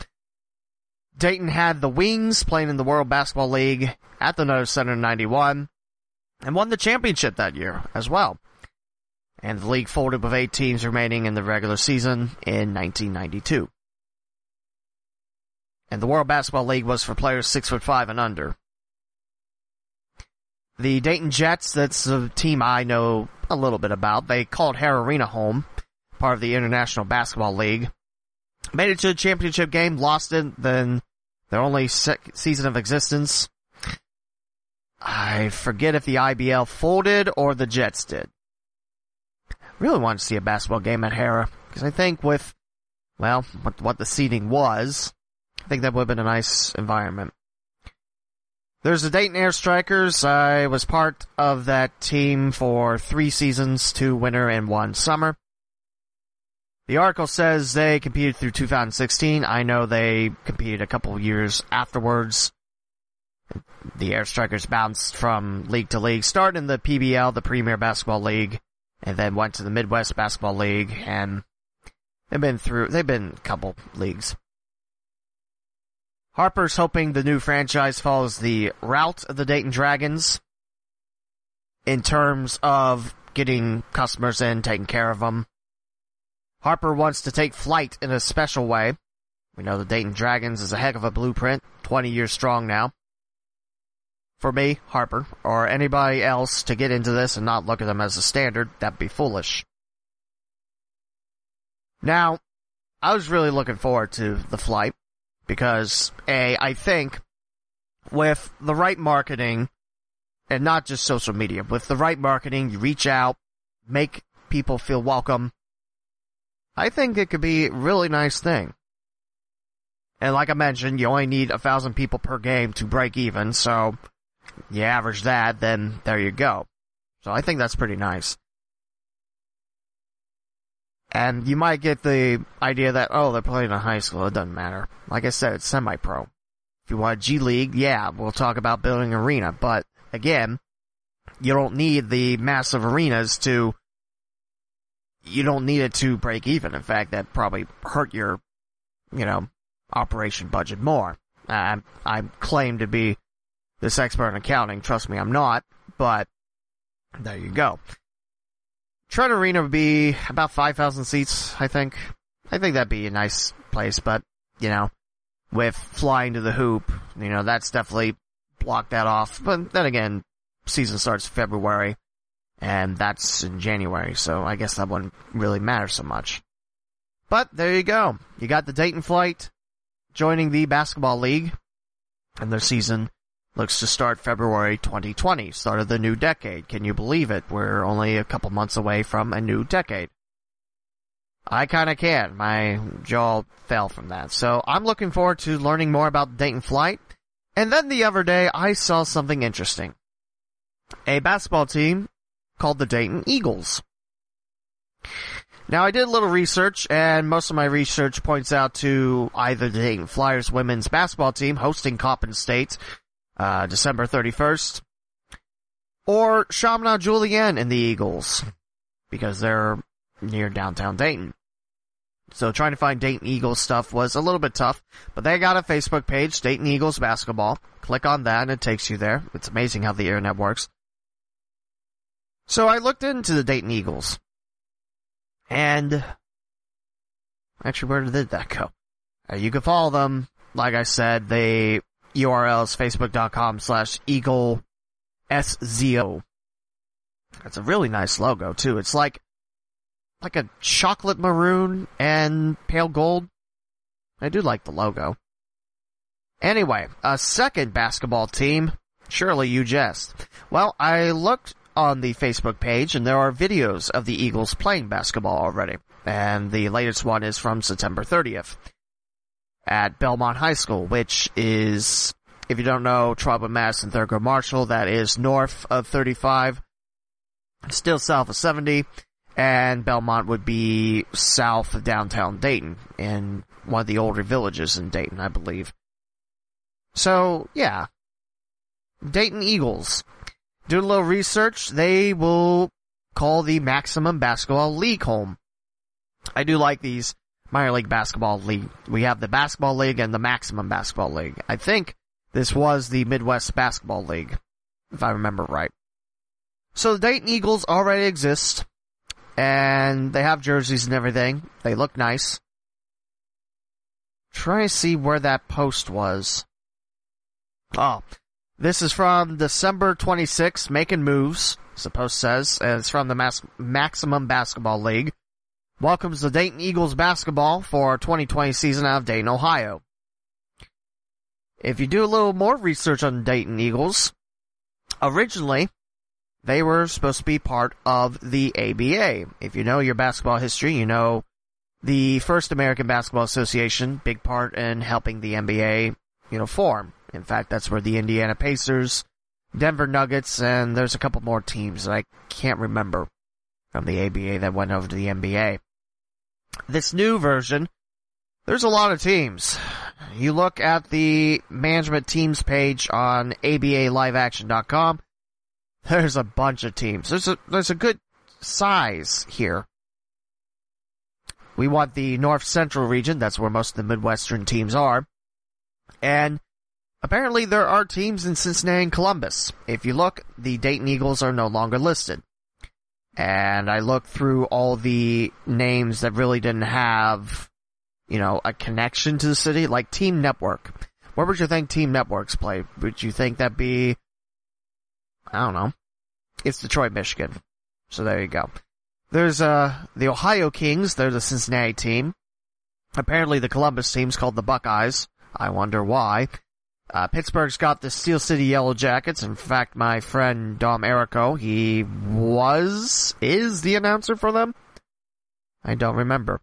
Dayton had the Wings playing in the World Basketball League at the Nutter Center in 91 and won the championship that year as well and the league folded with eight teams remaining in the regular season in 1992. And the World Basketball League was for players six foot five and under. The Dayton Jets, that's a team I know a little bit about. They called Hara Arena home, part of the International Basketball League. Made it to the championship game, lost it, then their only season of existence. I forget if the IBL folded or the Jets did really wanted to see a basketball game at Hara because I think with, well, what, what the seating was, think that would have been a nice environment. There's the Dayton Air Strikers. I was part of that team for three seasons, two winter and one summer. The article says they competed through 2016. I know they competed a couple years afterwards. The Air Strikers bounced from league to league, started in the PBL, the Premier Basketball League, and then went to the Midwest Basketball League, and they've been through, they've been a couple leagues. Harper's hoping the new franchise follows the route of the Dayton Dragons in terms of getting customers in, taking care of them. Harper wants to take flight in a special way. We know the Dayton Dragons is a heck of a blueprint, 20 years strong now for me, Harper, or anybody else to get into this and not look at them as a standard, that'd be foolish. Now, I was really looking forward to the flight because A, I think with the right marketing and not just social media, with the right marketing, you reach out, make people feel welcome. I think it could be a really nice thing. And like I mentioned, you only need a thousand people per game to break even, so you average that, then there you go. So I think that's pretty nice. And you might get the idea that, oh, they're playing in high school, it doesn't matter. Like I said, it's semi-pro. If you want G League, yeah, we'll talk about building an arena, but again, you don't need the massive arenas to, you don't need it to break even. In fact, that probably hurt your, you know, operation budget more. I, I claim to be this expert in accounting. Trust me, I'm not, but there you go. Trent Arena would be about 5,000 seats, I think. I think that'd be a nice place, but, you know, with flying to the hoop, you know, that's definitely blocked that off. But then again, season starts February, and that's in January, so I guess that wouldn't really matter so much. But there you go. You got the Dayton flight joining the basketball league, and their season looks to start February 2020, start of the new decade. Can you believe it? We're only a couple months away from a new decade. I kinda can. My jaw fell from that. So I'm looking forward to learning more about Dayton Flight. And then the other day I saw something interesting. A basketball team called the Dayton Eagles. Now I did a little research and most of my research points out to either the Dayton Flyers women's basketball team hosting Coppin State uh, December 31st. Or Chaminade Julienne and the Eagles, because they're near downtown Dayton. So trying to find Dayton Eagles stuff was a little bit tough, but they got a Facebook page, Dayton Eagles Basketball. Click on that and it takes you there. It's amazing how the internet works. So I looked into the Dayton Eagles. And actually, where did that go? Uh, you can follow them. Like I said, the URL is facebook.com slash eagle SZO. That's a really nice logo too. It's like, like a chocolate maroon and pale gold. I do like the logo. Anyway, a second basketball team. Surely you jest. Well, I looked on the Facebook page and there are videos of the Eagles playing basketball already. And the latest one is from September 30th at Belmont High School, which is, if you don't know, Trotwood Madison Thurgood Marshall, that is north of 35, still south of 70, and Belmont would be south of downtown Dayton, in one of the older villages in Dayton, I believe. So, yeah. Dayton Eagles. Do a little research, they will call the Maximum Basketball League home. I do like these minor league basketball league. We have the basketball league and the maximum basketball league. I think this was the Midwest basketball league, if I remember right. So the Dayton Eagles already exist, and they have jerseys and everything. They look nice. Try to see where that post was. Oh, this is from December 26, making moves, the post says, and it's from the Mas- Maximum Basketball League welcomes the Dayton Eagles basketball for our 2020 season out of Dayton, Ohio. If you do a little more research on Dayton Eagles, originally they were supposed to be part of the ABA. If you know your basketball history, you know the first American Basketball Association, big part in helping the NBA, you know, form. In fact, that's where the Indiana Pacers, Denver Nuggets, and there's a couple more teams that I can't remember from the ABA that went over to the NBA. This new version, there's a lot of teams. You look at the management teams page on abaliveaction.com, there's a bunch of teams. There's a, there's a good size here. We want the North Central region, that's where most of the Midwestern teams are. And apparently there are teams in Cincinnati and Columbus. If you look, the Dayton Eagles are no longer listed and I looked through all the names that really didn't have, you know, a connection to the city, like Team Network. Where would you think Team Networks play? Would you think that'd be, I don't know. It's Detroit, Michigan. So there you go. There's, uh, the Ohio Kings, they're the Cincinnati team. Apparently the Columbus team's called the Buckeyes. I wonder why. Uh, Pittsburgh's got the Steel City Yellow Jackets. In fact, my friend Dom Erico, he was, is the announcer for them? I don't remember.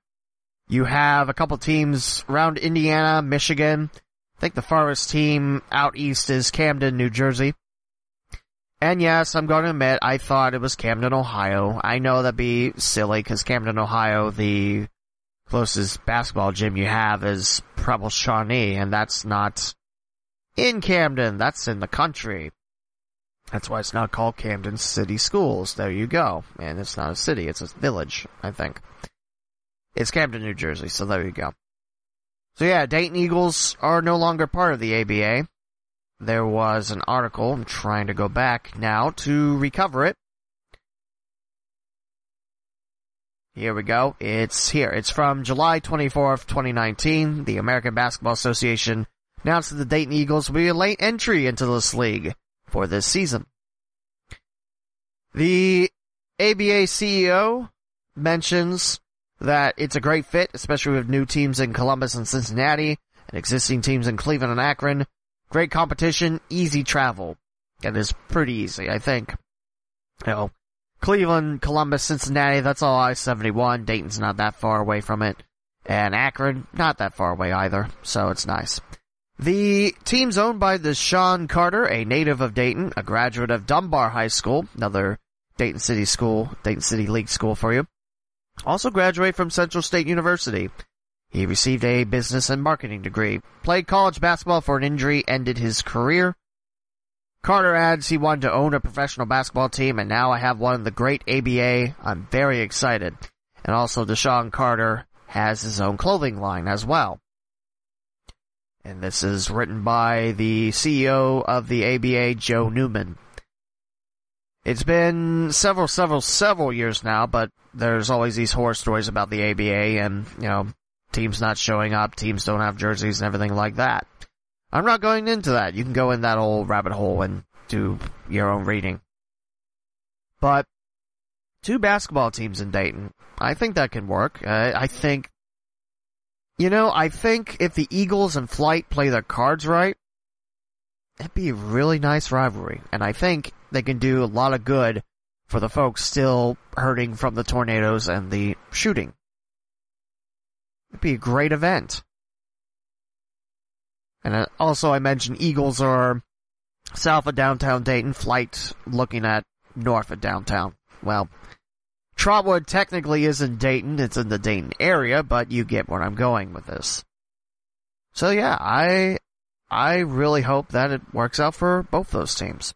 You have a couple teams around Indiana, Michigan. I think the farthest team out east is Camden, New Jersey. And yes, I'm going to admit, I thought it was Camden, Ohio. I know that'd be silly because Camden, Ohio, the closest basketball gym you have is Preble Shawnee, and that's not in Camden. That's in the country. That's why it's not called Camden City Schools. There you go. And it's not a city, it's a village, I think. It's Camden, New Jersey, so there you go. So yeah, Dayton Eagles are no longer part of the ABA. There was an article, I'm trying to go back now to recover it. Here we go. It's here. It's from July 24th, 2019. The American Basketball Association announced that the Dayton Eagles will be a late entry into this league for this season. The ABA CEO mentions that it's a great fit, especially with new teams in Columbus and Cincinnati and existing teams in Cleveland and Akron. Great competition, easy travel. And it's pretty easy, I think. You know, Cleveland, Columbus, Cincinnati, that's all I-71. Dayton's not that far away from it. And Akron, not that far away either, so it's nice. The team's owned by Deshaun Carter, a native of Dayton, a graduate of Dunbar High School, another Dayton City school, Dayton City League school for you. Also graduated from Central State University. He received a business and marketing degree, played college basketball for an injury, ended his career. Carter adds he wanted to own a professional basketball team and now I have one in the great ABA. I'm very excited. And also Deshaun Carter has his own clothing line as well. And this is written by the CEO of the ABA, Joe Newman. It's been several, several, several years now, but there's always these horror stories about the ABA and, you know, teams not showing up, teams don't have jerseys and everything like that. I'm not going into that. You can go in that old rabbit hole and do your own reading. But two basketball teams in Dayton, I think that can work. Uh, I think, you know, I think if the Eagles and Flight play their cards right, it'd be a really nice rivalry. And I think they can do a lot of good for the folks still hurting from the tornadoes and the shooting. It'd be a great event. And also I mentioned Eagles are south of downtown Dayton, flight looking at north of downtown. Well, Trotwood technically is in Dayton, it's in the Dayton area, but you get where I'm going with this. So yeah, I, I really hope that it works out for both those teams.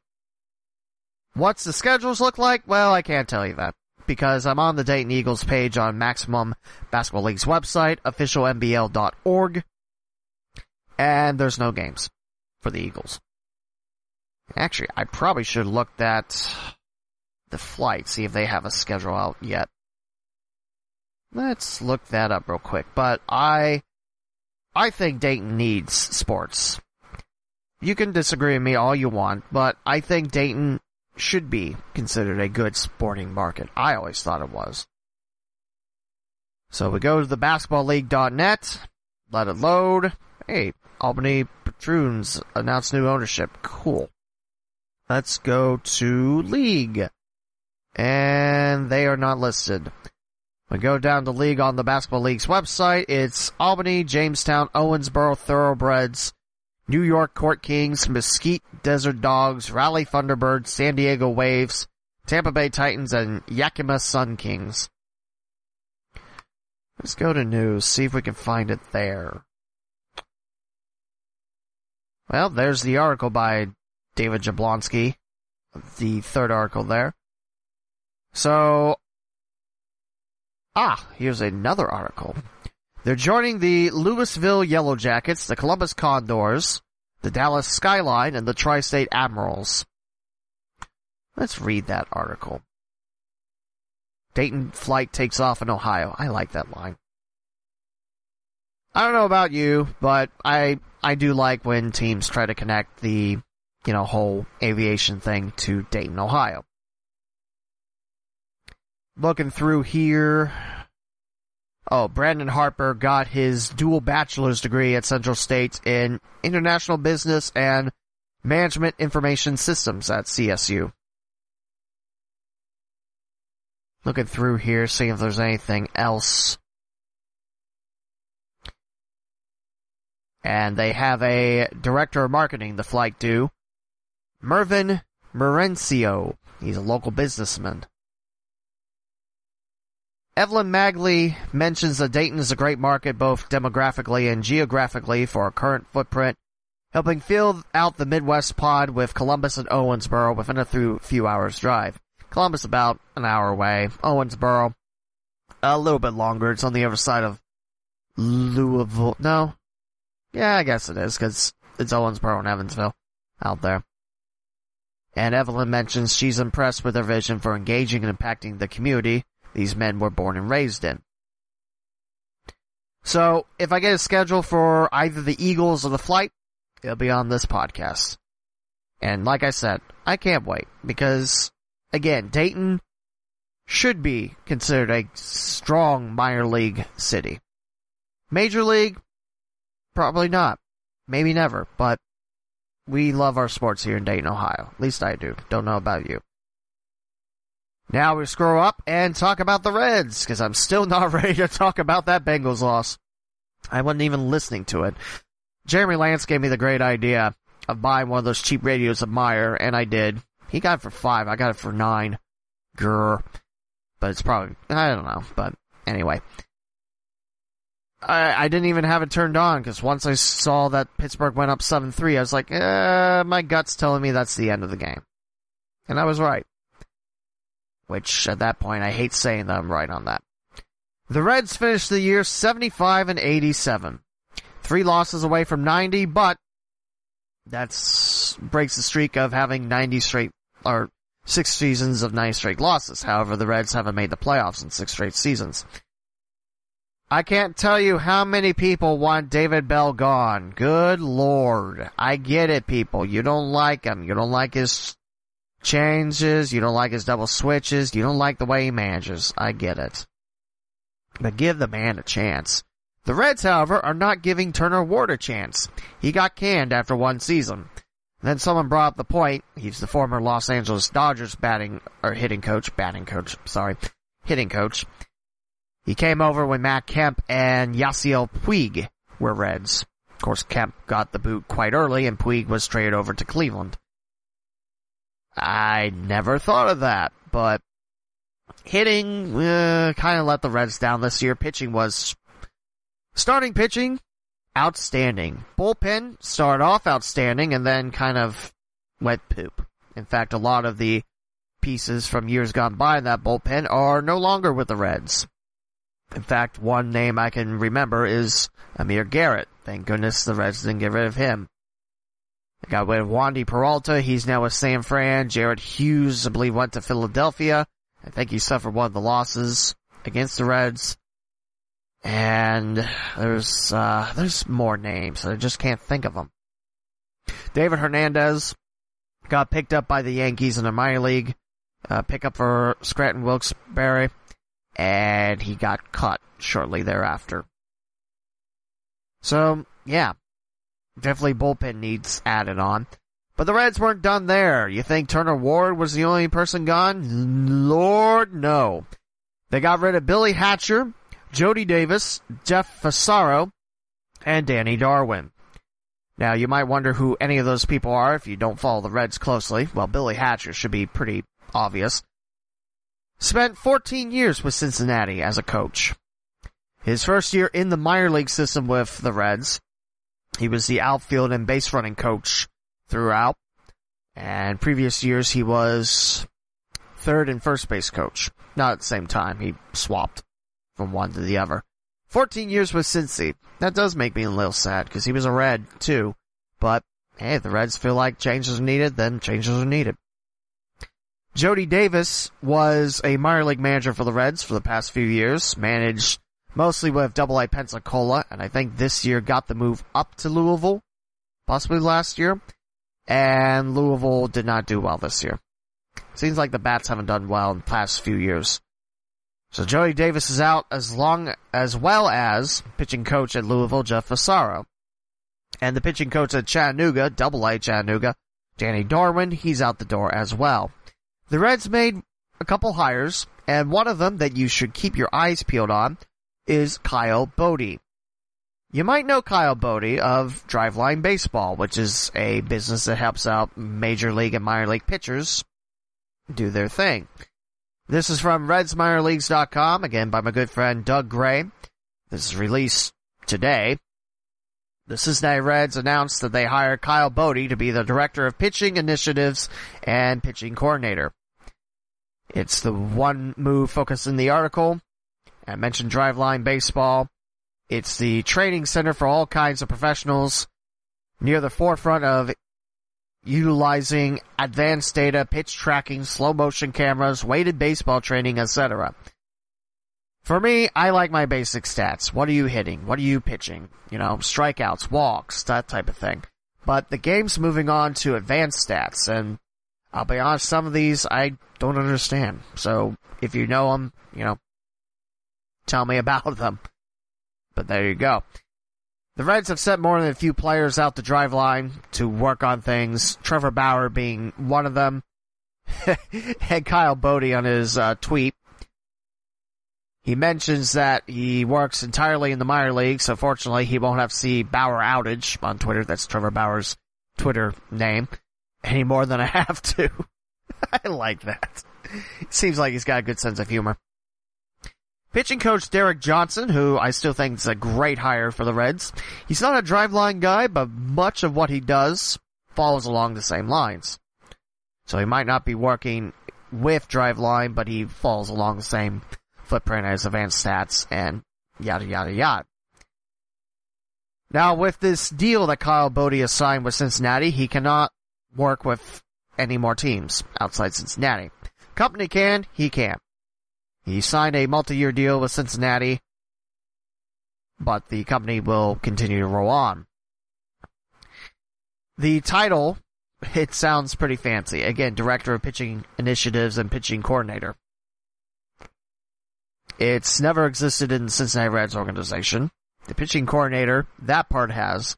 What's the schedules look like? Well, I can't tell you that because I'm on the Dayton Eagles page on Maximum Basketball League's website, officialnbl.org, and there's no games for the Eagles. Actually, I probably should look looked at the flight, see if they have a schedule out yet. Let's look that up real quick. But I, I think Dayton needs sports. You can disagree with me all you want, but I think Dayton should be considered a good sporting market. I always thought it was. So we go to the basketballleague.net, let it load. Hey, Albany Patroons announced new ownership. Cool. Let's go to league. And they are not listed. We go down to league on the Basketball League's website. It's Albany, Jamestown, Owensboro Thoroughbreds, New York Court Kings, Mesquite Desert Dogs, Raleigh Thunderbirds, San Diego Waves, Tampa Bay Titans, and Yakima Sun Kings. Let's go to news, see if we can find it there. Well, there's the article by David Jablonski, the third article there. So, ah, here's another article. They're joining the Louisville Yellow Jackets, the Columbus Condors, the Dallas Skyline, and the Tri-State Admirals. Let's read that article. Dayton flight takes off in Ohio. I like that line. I don't know about you, but I I do like when teams try to connect the you know whole aviation thing to Dayton, Ohio. Looking through here, Oh, Brandon Harper got his dual bachelor's degree at Central State in International Business and Management Information Systems at CSU. Looking through here, seeing if there's anything else. And they have a director of marketing, the flight do. Mervin Merencio. He's a local businessman. Evelyn Magley mentions that Dayton is a great market both demographically and geographically for our current footprint, helping fill out the Midwest pod with Columbus and Owensboro within a few hours drive. Columbus about an hour away. Owensboro a little bit longer. It's on the other side of Louisville. No? Yeah, I guess it is, because it's Owensboro and Evansville out there. And Evelyn mentions she's impressed with their vision for engaging and impacting the community, these men were born and raised in. So, if I get a schedule for either the Eagles or the flight, it'll be on this podcast. And like I said, I can't wait because, again, Dayton should be considered a strong minor league city. Major league, probably not. Maybe never, but we love our sports here in Dayton, Ohio. At least I do. Don't know about you. Now we scroll up and talk about the Reds, because I'm still not ready to talk about that Bengals loss. I wasn't even listening to it. Jeremy Lance gave me the great idea of buying one of those cheap radios of Meijer, and I did. He got it for five, I got it for nine. Grr. But it's probably, I don't know, but anyway. I, I didn't even have it turned on, because once I saw that Pittsburgh went up 7-3, I was like, eh, my gut's telling me that's the end of the game. And I was right which at that point I hate saying that I'm right on that. The Reds finished the year 75 and 87. Three losses away from 90, but that breaks the streak of having 90 straight, or six seasons of 90 straight losses. However, the Reds haven't made the playoffs in six straight seasons. I can't tell you how many people want David Bell gone. Good lord. I get it, people. You don't like him. You don't like his changes. You don't like his double switches. You don't like the way he manages. I get it. But give the man a chance. The Reds, however, are not giving Turner Ward a chance. He got canned after one season. Then someone brought up the point. He's the former Los Angeles Dodgers batting, or hitting coach, batting coach, sorry, hitting coach. He came over when Matt Kemp and Yasiel Puig were Reds. Of course, Kemp got the boot quite early and Puig was traded over to Cleveland. I never thought of that, but hitting, uh, kind of let the Reds down this year. Pitching was, starting pitching, outstanding. Bullpen started off outstanding and then kind of went poop. In fact, a lot of the pieces from years gone by in that bullpen are no longer with the Reds. In fact, one name I can remember is Amir Garrett. Thank goodness the Reds didn't get rid of him. They got rid of Wandy Peralta. He's now with San Fran. Jared Hughes, I believe, went to Philadelphia. I think he suffered one of the losses against the Reds. And there's, uh, there's more names. I just can't think of them. David Hernandez got picked up by the Yankees in the minor league, uh, pickup for Scranton Wilkes-Barre and he got cut shortly thereafter. So, yeah. Definitely bullpen needs added on. But the Reds weren't done there. You think Turner Ward was the only person gone? Lord, no. They got rid of Billy Hatcher, Jody Davis, Jeff Fassero, and Danny Darwin. Now, you might wonder who any of those people are if you don't follow the Reds closely. Well, Billy Hatcher should be pretty obvious. Spent 14 years with Cincinnati as a coach. His first year in the minor league system with the Reds, he was the outfield and base running coach throughout. And previous years he was third and first base coach. Not at the same time. He swapped from one to the other. 14 years with Cincy. That does make me a little sad because he was a Red too. But hey, if the Reds feel like changes are needed, then changes are needed. Jody Davis was a minor league manager for the Reds for the past few years, managed mostly with Double A Pensacola, and I think this year got the move up to Louisville, possibly last year, and Louisville did not do well this year. Seems like the Bats haven't done well in the past few years. So Joey Davis is out as long as well as pitching coach at Louisville, Jeff Fassero. And the pitching coach at Chattanooga, Double A Chattanooga, Danny Darwin, he's out the door as well. The Reds made a couple hires, and one of them that you should keep your eyes peeled on is Kyle Boddy. You might know Kyle Boddy of Driveline Baseball, which is a business that helps out major league and minor league pitchers do their thing. This is from RedsMinorLeagues.com, again by my good friend Doug Gray. This is released today. The Cincinnati Reds announced that they hired Kyle Boddy to be the Director of Pitching Initiatives and Pitching Coordinator. It's the one move focused in the article. I mentioned Driveline Baseball. It's the training center for all kinds of professionals near the forefront of utilizing advanced data, pitch tracking, slow motion cameras, weighted baseball training, etc. For me, I like my basic stats. What are you hitting? What are you pitching? You know, strikeouts, walks, that type of thing. But the game's moving on to advanced stats, and I'll be honest, some of these I don't understand. So if you know them, you know, tell me about them. But there you go. The Reds have sent more than a few players out the Driveline to work on things, Trevor Bauer being one of them. and Kyle Boddy on his uh, tweet. He mentions that he works entirely in the minor leagues, so fortunately he won't have to see BauerOutage on Twitter. That's Trevor Bauer's Twitter name any more than I have to. I like that. Seems like he's got a good sense of humor. Pitching coach Derek Johnson, who I still think is a great hire for the Reds. He's not a driveline guy, but much of what he does follows along the same lines. So he might not be working with driveline, but he falls along the same footprint as advanced stats and yada yada yada. Now with this deal that Kyle Boddy has signed with Cincinnati, he cannot work with any more teams outside Cincinnati. Company can, he can. He signed a multi-year deal with Cincinnati. but the company will continue to roll on. The title, it sounds pretty fancy. Again, Director of Pitching Initiatives and Pitching Coordinator. It's never existed in the Cincinnati Reds organization. The pitching coordinator, that part has.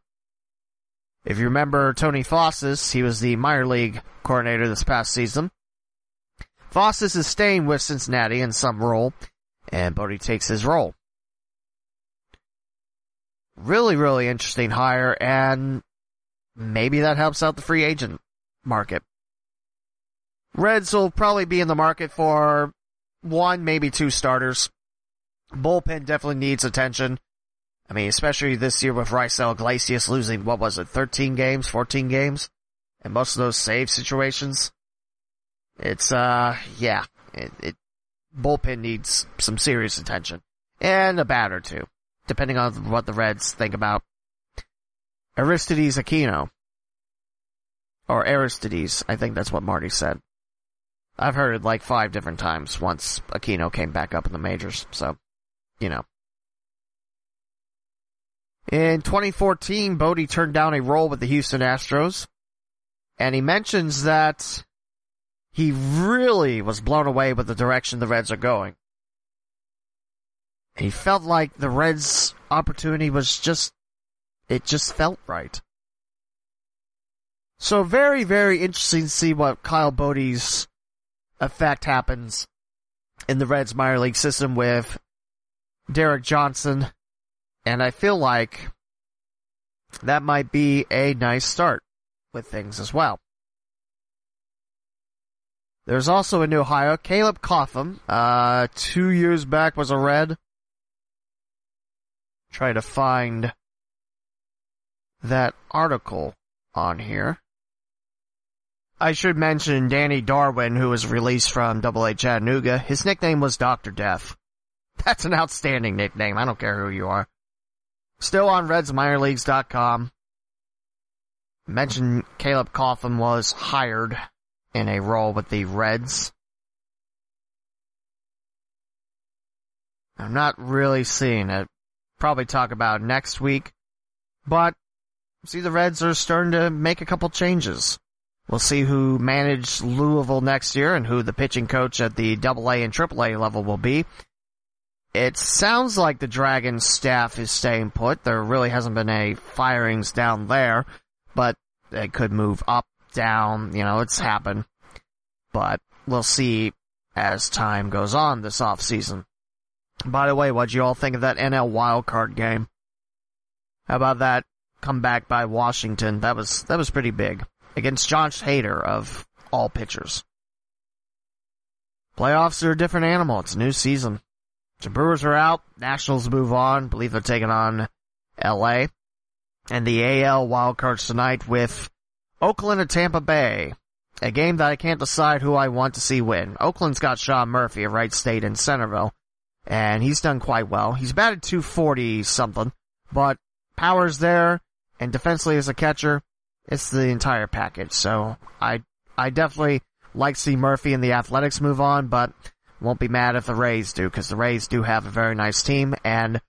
If you remember Tony Fossas, he was the minor league coordinator this past season. Fossas is staying with Cincinnati in some role, and Boddy takes his role. Really, really interesting hire, and maybe that helps out the free agent market. Reds will probably be in the market for one, maybe two starters. Bullpen definitely needs attention. I mean, especially this year with Raisel Iglesias losing, what was it, 13 games, 14 games? And most of those save situations. It's, uh, yeah, it, it, bullpen needs some serious attention. And a bat or two, depending on what the Reds think about Aristides Aquino. Or Aristides, I think that's what Marty said. I've heard it like five different times once Aquino came back up in the majors, so, you know. In 2014, Boddy turned down a role with the Houston Astros, and he mentions that he really was blown away with the direction the Reds are going. He felt like the Reds' opportunity was just, it just felt right. So very, very interesting to see what Kyle Boddy's effect happens in the Reds minor league system with Derek Johnson. And I feel like that might be a nice start with things as well. There's also new hire, Caleb Cotham, uh, two years back was a Red. Try to find that article on here. I should mention Danny Darwin, who was released from Double A Chattanooga. His nickname was Dr. Death. That's an outstanding nickname. I don't care who you are. Still on RedsMinorLeagues.com. Mentioned Caleb Cotham was hired in a role with the Reds. I'm not really seeing it. Probably talk about next week. But, see the Reds are starting to make a couple changes. We'll see who managed Louisville next year and who the pitching coach at the double A and triple A level will be. It sounds like the Dragons staff is staying put. There really hasn't been any firings down there, but they could move up, down, you know, it's happened. But we'll see as time goes on this off season. By the way, what'd you all think of that NL wildcard game? How about that comeback by Washington? That was, that was pretty big against Josh Hader of all pitchers. Playoffs are a different animal. It's a new season. The Brewers are out. Nationals move on. I believe they're taking on LA. And the AL wildcards tonight with Oakland and Tampa Bay. A game that I can't decide who I want to see win. Oakland's got Sean Murphy of Wright State in Centerville. And he's done quite well. He's batted 240 something, but power's there and defensively as a catcher, it's the entire package. So I, I definitely like to see Murphy and the Athletics move on, but won't be mad if the Rays do, because the Rays do have a very nice team, and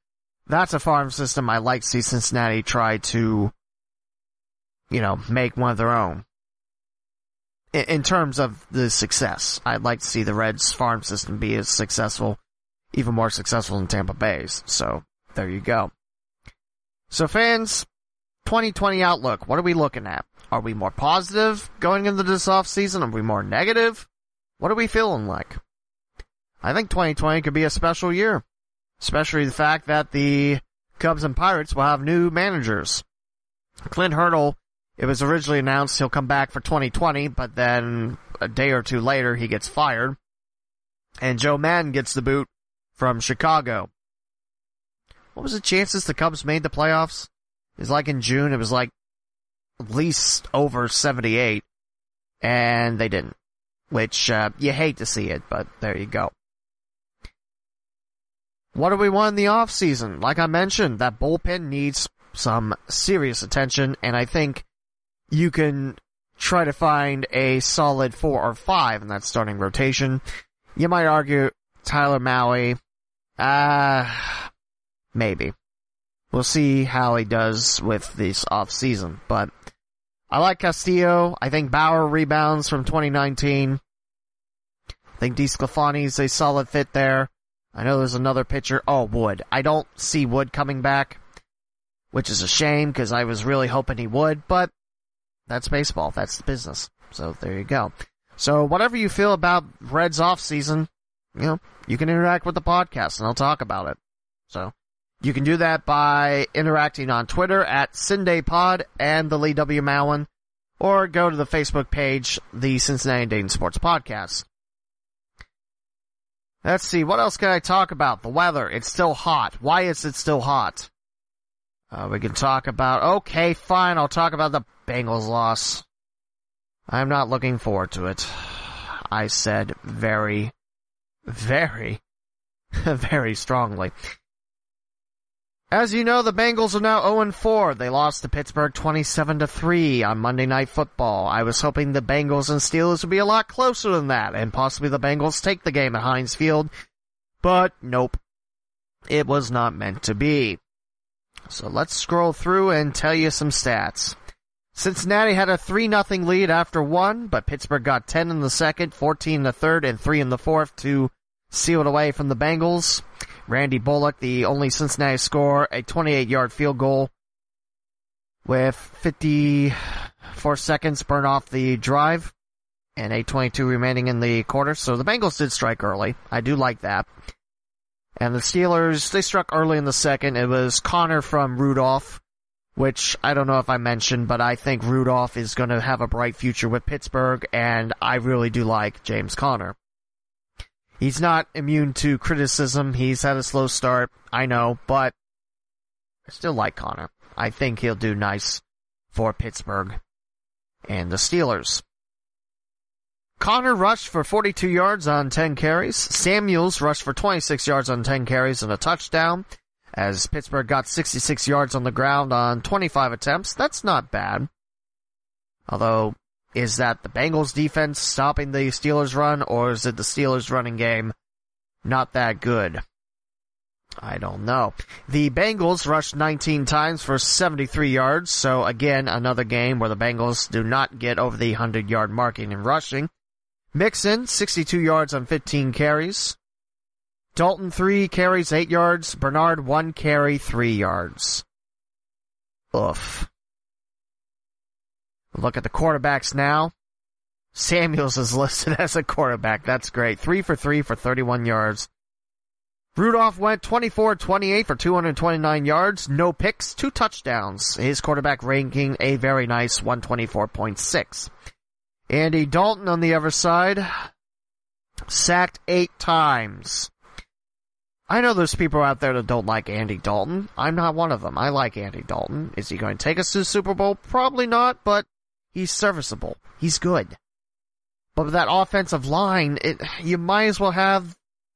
that's a farm system I like to see Cincinnati try to, you know, make one of their own. In, in terms of the success, I'd like to see the Reds farm system be as successful, even more successful than Tampa Bay's. So, there you go. So fans, 2020 outlook, what are we looking at? Are we more positive going into this off season? Are we more negative? What are we feeling like? I think 2020 could be a special year. Especially the fact that the Cubs and Pirates will have new managers. Clint Hurdle, it was originally announced he'll come back for 2020, but then a day or two later he gets fired. And Joe Maddon gets the boot from Chicago. What was the chances the Cubs made the playoffs? It was like in June, it was like at least over 78, and they didn't. Which, uh, you hate to see it, but there you go. What do we want in the off season? Like I mentioned, that bullpen needs some serious attention, and I think you can try to find a solid four or five in that starting rotation. You might argue Tyler Mahle, uh, maybe. we'll see how he does with this off season. But I like Castillo. I think Bauer rebounds from 2019. I think DeSclafani's a solid fit there. I know there's another pitcher. Oh, Wood. I don't see Wood coming back, which is a shame because I was really hoping he would, but that's baseball. That's the business. So there you go. So whatever you feel about Reds off season, you know, you can interact with the podcast and I'll talk about it. So you can do that by interacting on Twitter at CindayPod and the Lee W. Mowen, or go to the Facebook page, the Cincinnati Dayton Sports Podcast. Let's see, what else can I talk about? The weather. It's still hot. Why is it still hot? Uh, we can talk about, okay, fine, I'll talk about the Bengals loss. I'm not looking forward to it. I said very, very, very strongly. As you know, the Bengals are now 0-4. They lost to Pittsburgh 27-3 on Monday Night Football. I was hoping the Bengals and Steelers would be a lot closer than that, and possibly the Bengals take the game at Heinz Field. But nope. It was not meant to be. So let's scroll through and tell you some stats. Cincinnati had a 3-0 lead after one, but Pittsburgh got 10 in the second, 14 in the third, and 3 in the fourth to seal it away from the Bengals. Randy Bullock, the only Cincinnati score, a 28 yard field goal with 54 seconds burn off the drive and 8.22 remaining in the quarter. So the Bengals did strike early. I do like that. And the Steelers, they struck early in the second. It was Conner from Rudolph, which I don't know if I mentioned, but I think Rudolph is going to have a bright future with Pittsburgh, and I really do like James Conner. He's not immune to criticism. He's had a slow start, I know, but I still like Conner. I think he'll do nice for Pittsburgh and the Steelers. Conner rushed for 42 yards on 10 carries. Samuels rushed for 26 yards on 10 carries and a touchdown. As Pittsburgh got 66 yards on the ground on 25 attempts. That's not bad. Although is that the Bengals defense stopping the Steelers run, or is it the Steelers running game not that good? I don't know. The Bengals rushed 19 times for 73 yards, so again, another game where the Bengals do not get over the 100 yard marking in rushing. Mixon, 62 yards on 15 carries. Dalton, 3 carries, 8 yards. Bernard, 1 carry, 3 yards. Oof. Look at the quarterbacks now. Samuels is listed as a quarterback. That's great. Three for three for 31 yards. Rudolph went 24-28 for 229 yards, no picks, two touchdowns. His quarterback ranking a very nice 124.6. Andy Dalton on the other side, sacked eight times. I know there's people out there that don't like Andy Dalton. I'm not one of them. I like Andy Dalton. Is he going to take us to the Super Bowl? Probably not, but He's serviceable. He's good. But that offensive line, it, you might as well have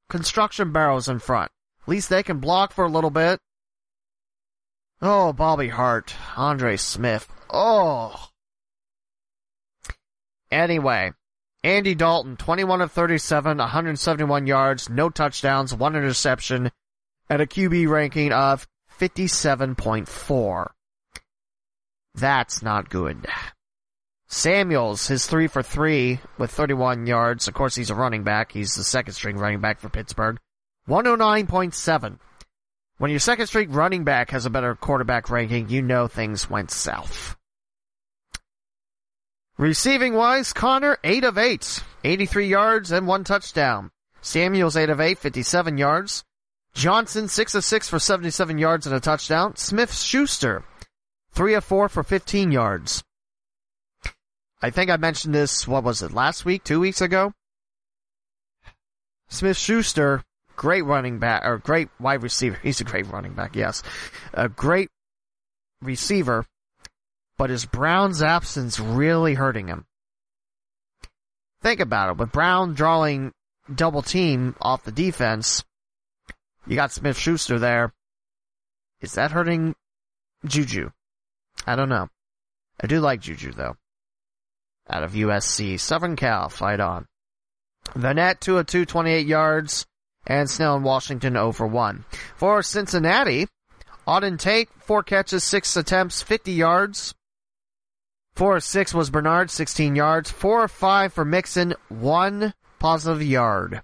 construction barrels in front. At least they can block for a little bit. Oh, Bobby Hart, Andre Smith. Oh. Anyway, Andy Dalton, 21 of 37, 171 yards, no touchdowns, one interception, at a QB ranking of 57.4. That's not good. Samuels, his three for three with 31 yards. Of course, he's a running back. He's the second string running back for Pittsburgh. 109.7. When your second string running back has a better quarterback ranking, you know things went south. Receiving wise, Conner, 8 of 8, 83 yards and one touchdown. Samuels, 8 of 8, 57 yards. Johnson, 6 of 6 for 77 yards and a touchdown. Smith Schuster, 3 of 4 for 15 yards. I think I mentioned this, what was it, last week, two weeks ago? Smith Schuster, great running back, or great wide receiver. He's a great running back, yes. A great receiver, but is Brown's absence really hurting him? Think about it. With Brown drawing double team off the defense, you got Smith Schuster there. Is that hurting Juju? I don't know. I do like Juju though out of USC. Southern Cal, fight on. Vannett 2 of 2, 28 yards, and Snell and Washington oh over 1. For Cincinnati, Auden Tate, four catches, six attempts, 50 yards. Four six was Bernard, 16 yards. Four five for Mixon, one positive yard.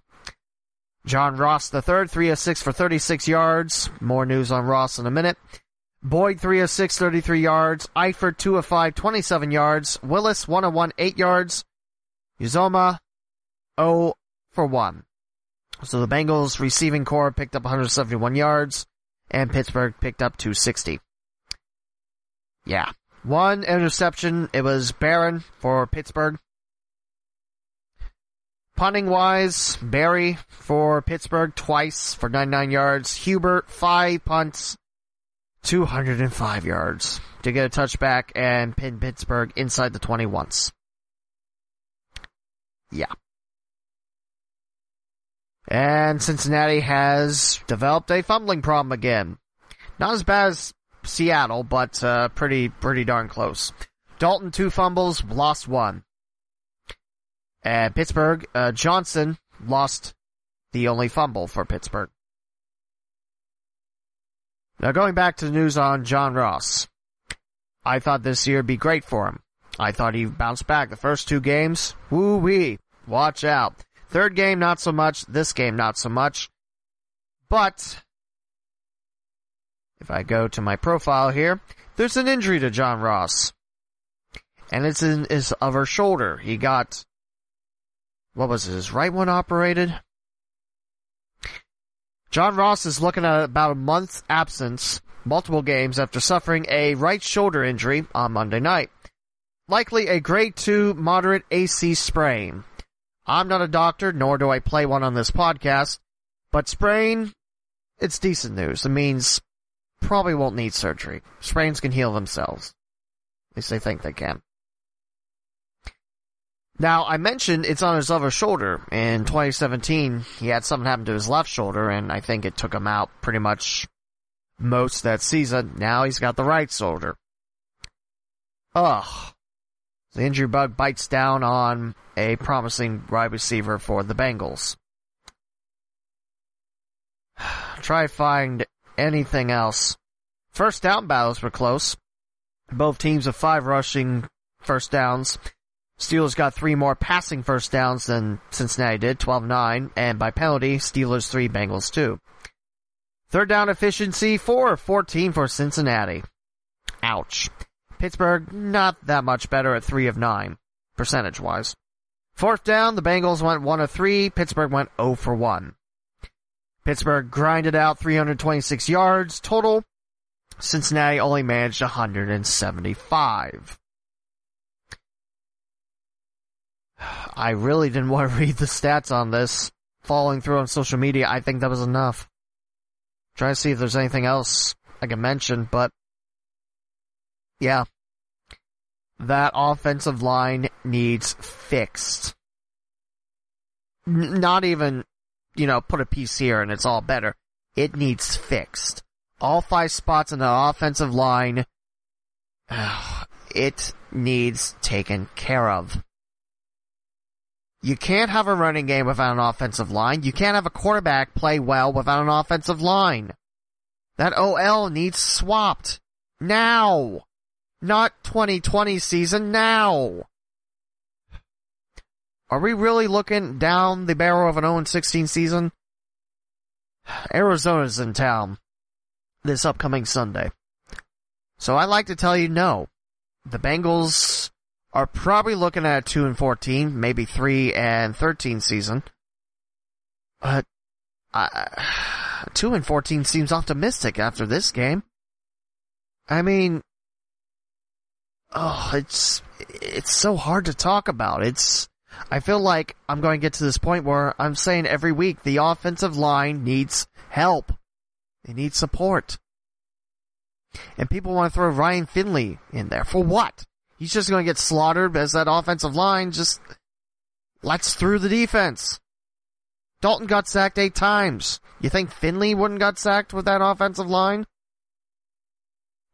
John Ross the third, three of six for 36 yards. More news on Ross in a minute. Boyd, 3 of 6, 33 yards. Eifert, 2 of 5, 27 yards. Willis, 1 of 1, 8 yards. Uzomah, 0 for 1. So the Bengals receiving corps picked up 171 yards, and Pittsburgh picked up 260. Yeah. One interception, it was Barron for Pittsburgh. Punting wise, Berry for Pittsburgh twice for 99 yards. Huber, five punts, 205 yards to get a touchback and pin Pittsburgh inside the 20 once. Yeah. And Cincinnati has developed a fumbling problem again. Not as bad as Seattle, but uh, pretty pretty darn close. Dalton two fumbles, lost one. And Pittsburgh, uh, Johnson lost the only fumble for Pittsburgh. Now going back to the news on John Ross. I thought this year would be great for him. I thought he'd bounce back. The first two games, woo wee, watch out. Third game, not so much. This game, not so much. But, if I go to my profile here, there's an injury to John Ross. And it's in his other shoulder. He got, what was it, his right one operated? John Ross is looking at about a month's absence, multiple games after suffering a right shoulder injury on Monday night. Likely a grade 2 moderate AC sprain. I'm not a doctor, nor do I play one on this podcast, but sprain, it's decent news. It means probably won't need surgery. Sprains can heal themselves. At least they think they can. Now, I mentioned it's on his other shoulder. In 2017, he had something happen to his left shoulder, and I think it took him out pretty much most that season. Now he's got the right shoulder. Ugh. The injury bug bites down on a promising wide receiver for the Bengals. Try find anything else. First down battles were close. Both teams have five rushing first downs. Steelers got three more passing first downs than Cincinnati did, 12-9, and by penalty, Steelers 3, Bengals 2. Third down efficiency, 4 14 for Cincinnati. Ouch. Pittsburgh, not that much better at 3 of 9, percentage-wise. Fourth down, the Bengals went 1 of 3, Pittsburgh went 0 for 1. Pittsburgh grinded out 326 yards total. Cincinnati only managed 175. I really didn't want to read the stats on this. Following through on social media, I think that was enough. Try to see if there's anything else I can mention, but yeah. That offensive line needs fixed. N- not even, you know, put a piece here and it's all better. It needs fixed. All five spots in the offensive line, it needs taken care of. You can't have a running game without an offensive line. You can't have a quarterback play well without an offensive line. That OL needs swapped. Now. Not 2020 season, now. Are we really looking down the barrel of an 0-16 season? Arizona's in town this upcoming Sunday. So I'd like to tell you no. The Bengals are probably looking at a 2 and 14, maybe 3 and 13 season. But, uh, 2 and 14 seems optimistic after this game. I mean, oh, it's, it's so hard to talk about. It's, I feel like I'm going to get to this point where I'm saying every week the offensive line needs help. They need support. And people want to throw Ryan Finley in there. For what? He's just going to get slaughtered as that offensive line just lets through the defense. Dalton got sacked eight times. You think Finley wouldn't got sacked with that offensive line?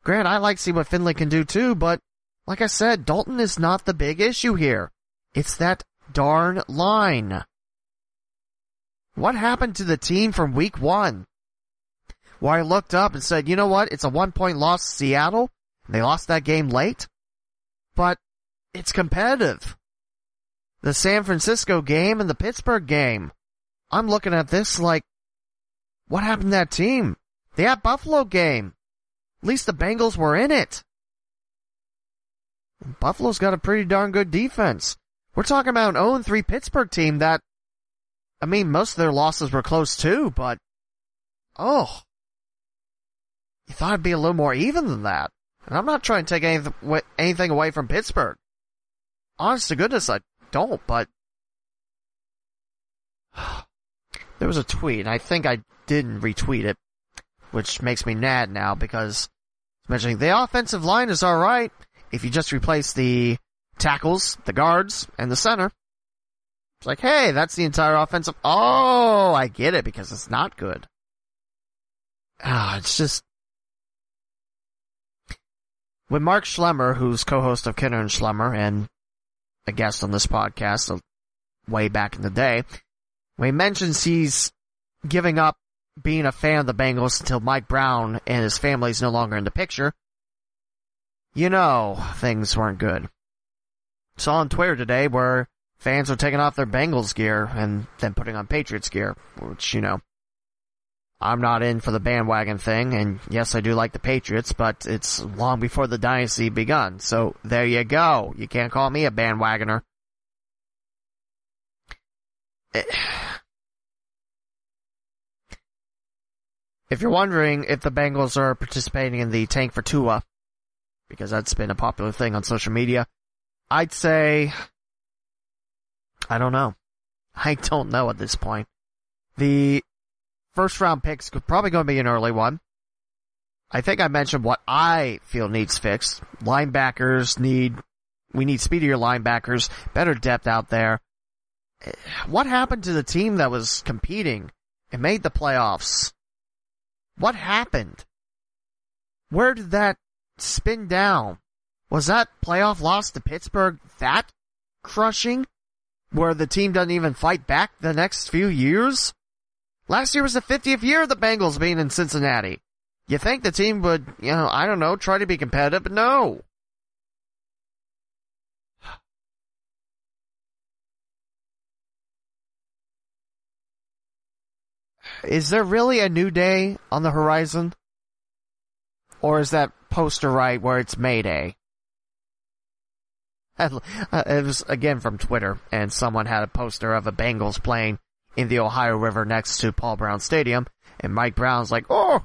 Grant, I like to see what Finley can do too, but like I said, Dalton is not the big issue here. It's that darn line. What happened to the team from week one? where I looked up and said, you know what? It's a one point loss to Seattle. They lost that game late, but it's competitive. The San Francisco game and the Pittsburgh game. I'm looking at this like, what happened to that team? The at Buffalo game. At least the Bengals were in it. Buffalo's got a pretty darn good defense. We're talking about an 0-3 Pittsburgh team that, I mean, most of their losses were close too, but, oh, you thought it'd be a little more even than that. And I'm not trying to take anything, anything away from Pittsburgh. Honest to goodness, I don't, but there was a tweet, and I think I didn't retweet it, which makes me mad now because mentioning the offensive line is alright if you just replace the tackles, the guards, and the center. It's like, hey, that's the entire offensive. Oh, I get it because it's not good. Ah, it's just. When Mark Schlemmer, who's co-host of Kinner and Schlemmer and a guest on this podcast uh, way back in the day, when he mentions he's giving up being a fan of the Bengals until Mike Brown and his family is no longer in the picture, you know things weren't good. Saw on Twitter today where fans are taking off their Bengals gear and then putting on Patriots gear, which, you know, I'm not in for the bandwagon thing, and yes, I do like the Patriots, but it's long before the dynasty begun. So there you go. You can't call me a bandwagoner. If you're wondering if the Bengals are participating in the tank for Tua, because that's been a popular thing on social media, I'd say, I don't know. I don't know at this point. The first round picks could probably going to be an early one. I think I mentioned what I feel needs fixed. Linebackers need, we need speedier linebackers, better depth out there. What happened to the team that was competing and made the playoffs? What happened? Where did that spin down? Was that playoff loss to Pittsburgh that crushing? Where the team doesn't even fight back the next few years? Last year was the 50th year of the Bengals being in Cincinnati. You think the team would, you know, I don't know, try to be competitive, but no. Is there really a new day on the horizon? Or is that poster right where it's Mayday? Uh, it was again from Twitter, and someone had a poster of a Bengals plane in the Ohio River next to Paul Brown Stadium, and Mike Brown's like, oh!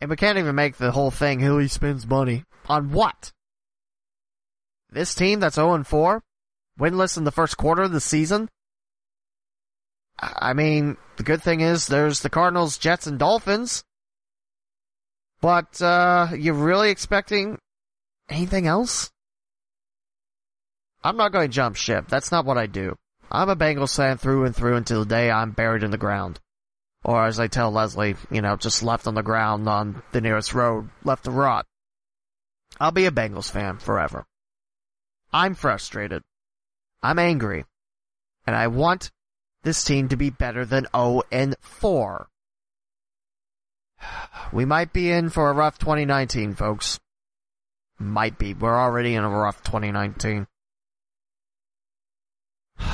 And we can't even make the whole thing who he spends money. On what? This team that's 0-4? Winless in the first quarter of the season? I mean, the good thing is there's the Cardinals, Jets, and Dolphins. But, uh, you're really expecting anything else? I'm not going to jump ship. That's not what I do. I'm a Bengals fan through and through until the day I'm buried in the ground. Or as I tell Leslie, you know, just left on the ground on the nearest road, left to rot. I'll be a Bengals fan forever. I'm frustrated. I'm angry. And I want this team to be better than 0 and 4. We might be in for a rough 2019, folks. Might be. We're already in a rough 2019.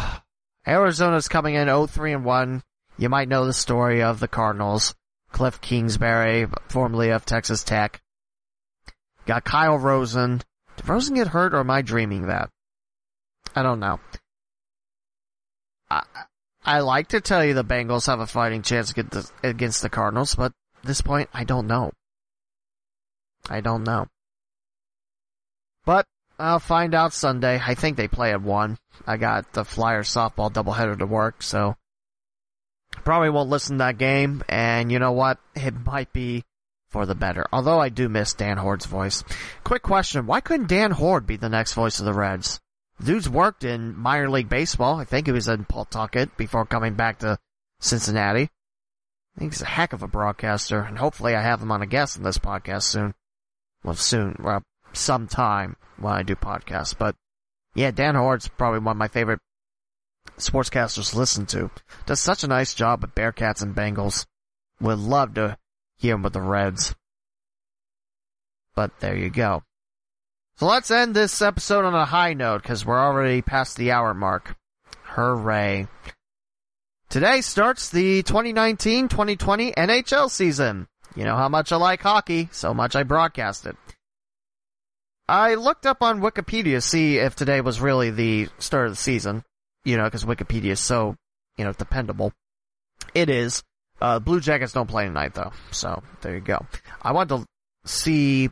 Arizona's coming in 0-3 and 1. You might know the story of the Cardinals. Cliff Kingsbury, formerly of Texas Tech. Got Kyle Rosen. Did Rosen get hurt or am I dreaming that? I don't know. I, I like to tell you the Bengals have a fighting chance against the Cardinals, but this point, I don't know. I don't know. But I'll find out Sunday. I think they play at 1. I got the Flyers softball doubleheader to work, so probably won't listen to that game, and you know what? It might be for the better. Although I do miss Dan Hoard's voice. Quick question, why couldn't Dan Hoard be the next voice of the Reds? Dude's worked in minor league baseball. I think he was in Pawtucket before coming back to Cincinnati. He's a heck of a broadcaster, and hopefully I have him on a guest in this podcast soon. Well, soon, well, sometime when I do podcasts. But yeah, Dan Hoard's probably one of my favorite sportscasters to listen to. Does such a nice job with Bearcats and Bengals. Would love to hear him with the Reds. But there you go. So let's end this episode on a high note because we're already past the hour mark. Hooray. Today starts the 2019-2020 NHL season. You know how much I like hockey, so much I broadcast it. I looked up on Wikipedia to see if today was really the start of the season. You know, because Wikipedia is so, you know, dependable. It is. Uh, Blue Jackets don't play tonight though, so there you go. I wanted to see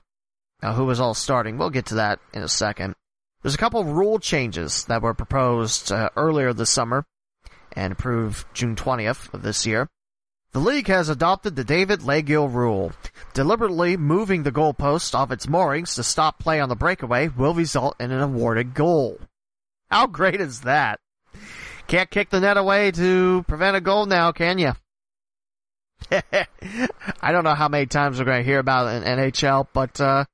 uh, who was all starting. We'll get to that in a second. There's a couple rule changes that were proposed uh, earlier this summer and approved June 20th of this year. The league has adopted the David Leggio rule. Deliberately moving the goalpost off its moorings to stop play on the breakaway will result in an awarded goal. How great is that? Can't kick the net away to prevent a goal now, can you? I don't know how many times we're going to hear about it in NHL, but uh,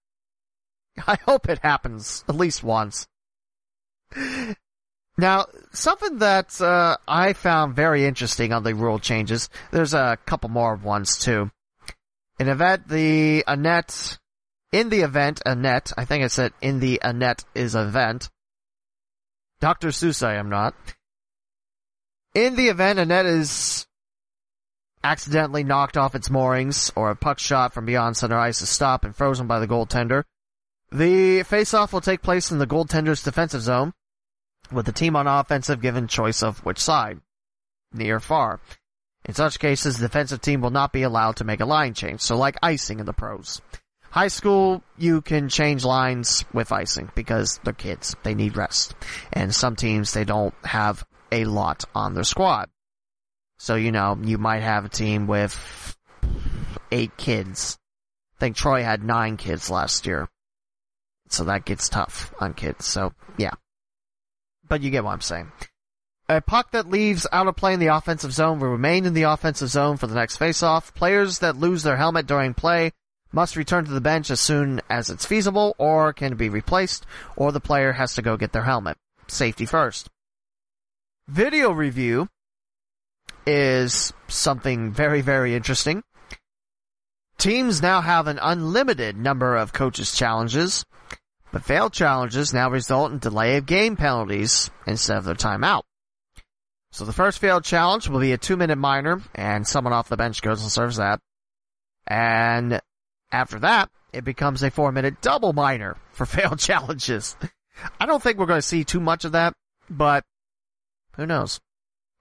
I hope it happens at least once. Now, something that uh, I found very interesting on the rule changes, there's a couple more ones too. In event the Annette, in the event Annette, I think I said in the Annette is event. Dr. Seuss I am not. In the event Annette is accidentally knocked off its moorings or a puck shot from beyond center ice is stopped and frozen by the goaltender, the face-off will take place in the goaltender's defensive zone with the team on offensive given choice of which side, near far. In such cases, the defensive team will not be allowed to make a line change, so like icing in the pros. High school, you can change lines with icing because they're kids. They need rest. And some teams, they don't have a lot on their squad. So, you know, you might have a team with eight kids. I think Troy had nine kids last year. So that gets tough on kids. So, yeah but you get what I'm saying. A puck that leaves out of play in the offensive zone will remain in the offensive zone for the next faceoff. Players that lose their helmet during play must return to the bench as soon as it's feasible or can be replaced or the player has to go get their helmet. Safety first. Video review is something very, very interesting. Teams now have an unlimited number of coaches challenges but failed challenges now result in delay of game penalties instead of their timeout. So the first failed challenge will be a two minute minor and someone off the bench goes and serves that. And after that, it becomes a four minute double minor for failed challenges. I don't think we're going to see too much of that, but who knows?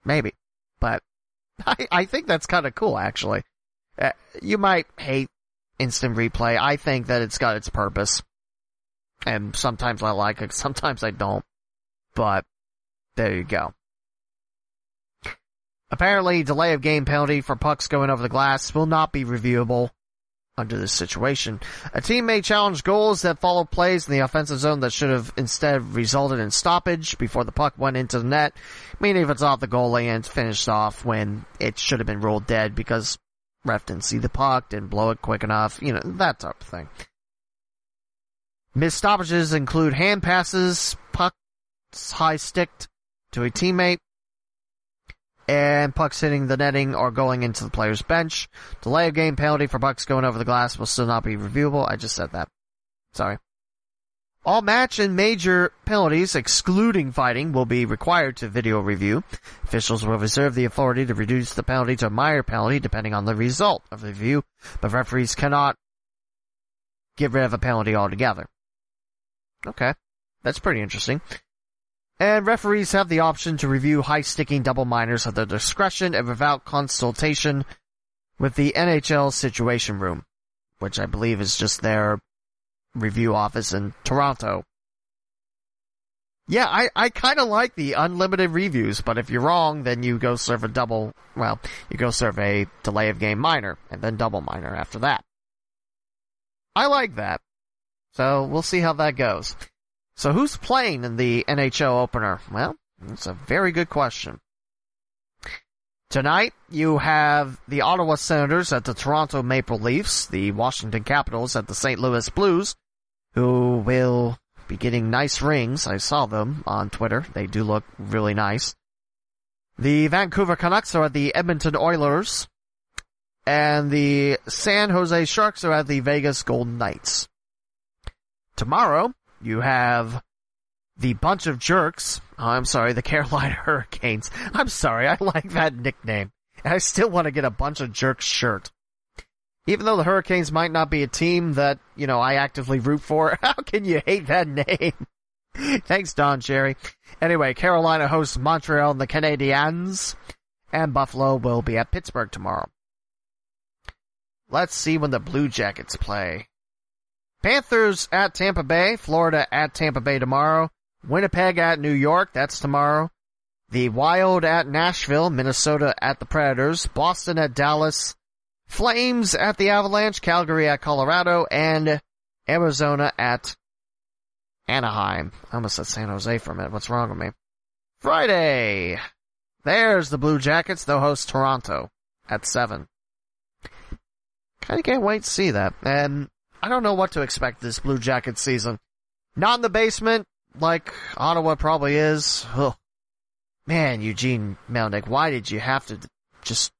Maybe. But I, I think that's kind of cool actually. Uh, you might hate instant replay. I think that it's got its purpose. And sometimes I like it, sometimes I don't. But, there you go. Apparently, delay of game penalty for pucks going over the glass will not be reviewable under this situation. A team may challenge goals that follow plays in the offensive zone that should have instead resulted in stoppage before the puck went into the net, meaning if it's off the goalie and finished off when it should have been ruled dead because ref didn't see the puck, didn't blow it quick enough, you know, that type of thing. Missed stoppages include hand passes, pucks high sticked to a teammate, and pucks hitting the netting or going into the player's bench. Delay of game penalty for pucks going over the glass will still not be reviewable. I just said that. Sorry. All match and major penalties, excluding fighting, will be required to video review. Officials will reserve the authority to reduce the penalty to a minor penalty depending on the result of the review, but referees cannot get rid of a penalty altogether. Okay. That's pretty interesting. And referees have the option to review high sticking double minors at their discretion and without consultation with the NHL Situation Room, which I believe is just their review office in Toronto. Yeah, I, I kinda like the unlimited reviews, but if you're wrong, then you go serve a double, well, you go serve a delay of game minor, and then double minor after that. I like that. So we'll see how that goes. So who's playing in the NHL opener? Well, that's a very good question. Tonight, you have the Ottawa Senators at the Toronto Maple Leafs, the Washington Capitals at the St. Louis Blues, who will be getting nice rings. I saw them on Twitter. They do look really nice. The Vancouver Canucks are at the Edmonton Oilers. And the San Jose Sharks are at the Vegas Golden Knights. Tomorrow, you have the bunch of jerks. Oh, I'm sorry, the Carolina Hurricanes. I'm sorry, I like that nickname. I still want to get a bunch of jerks shirt. Even though the Hurricanes might not be a team that, you know, I actively root for, how can you hate that name? Thanks, Don Cherry. Anyway, Carolina hosts Montreal and the Canadiens, and Buffalo will be at Pittsburgh tomorrow. Let's see when the Blue Jackets play. Panthers at Tampa Bay, Florida at Tampa Bay tomorrow, Winnipeg at New York, that's tomorrow. The Wild at Nashville, Minnesota at the Predators, Boston at Dallas, Flames at the Avalanche, Calgary at Colorado, and Arizona at Anaheim. I almost said San Jose for a minute. What's wrong with me? Friday! There's the Blue Jackets. They'll host Toronto at 7. Kinda can't wait to see that. And I don't know what to expect this Blue Jackets season. Not in the basement, like Ottawa probably is. Ugh. Man, Eugene Melnyk, why did you have to just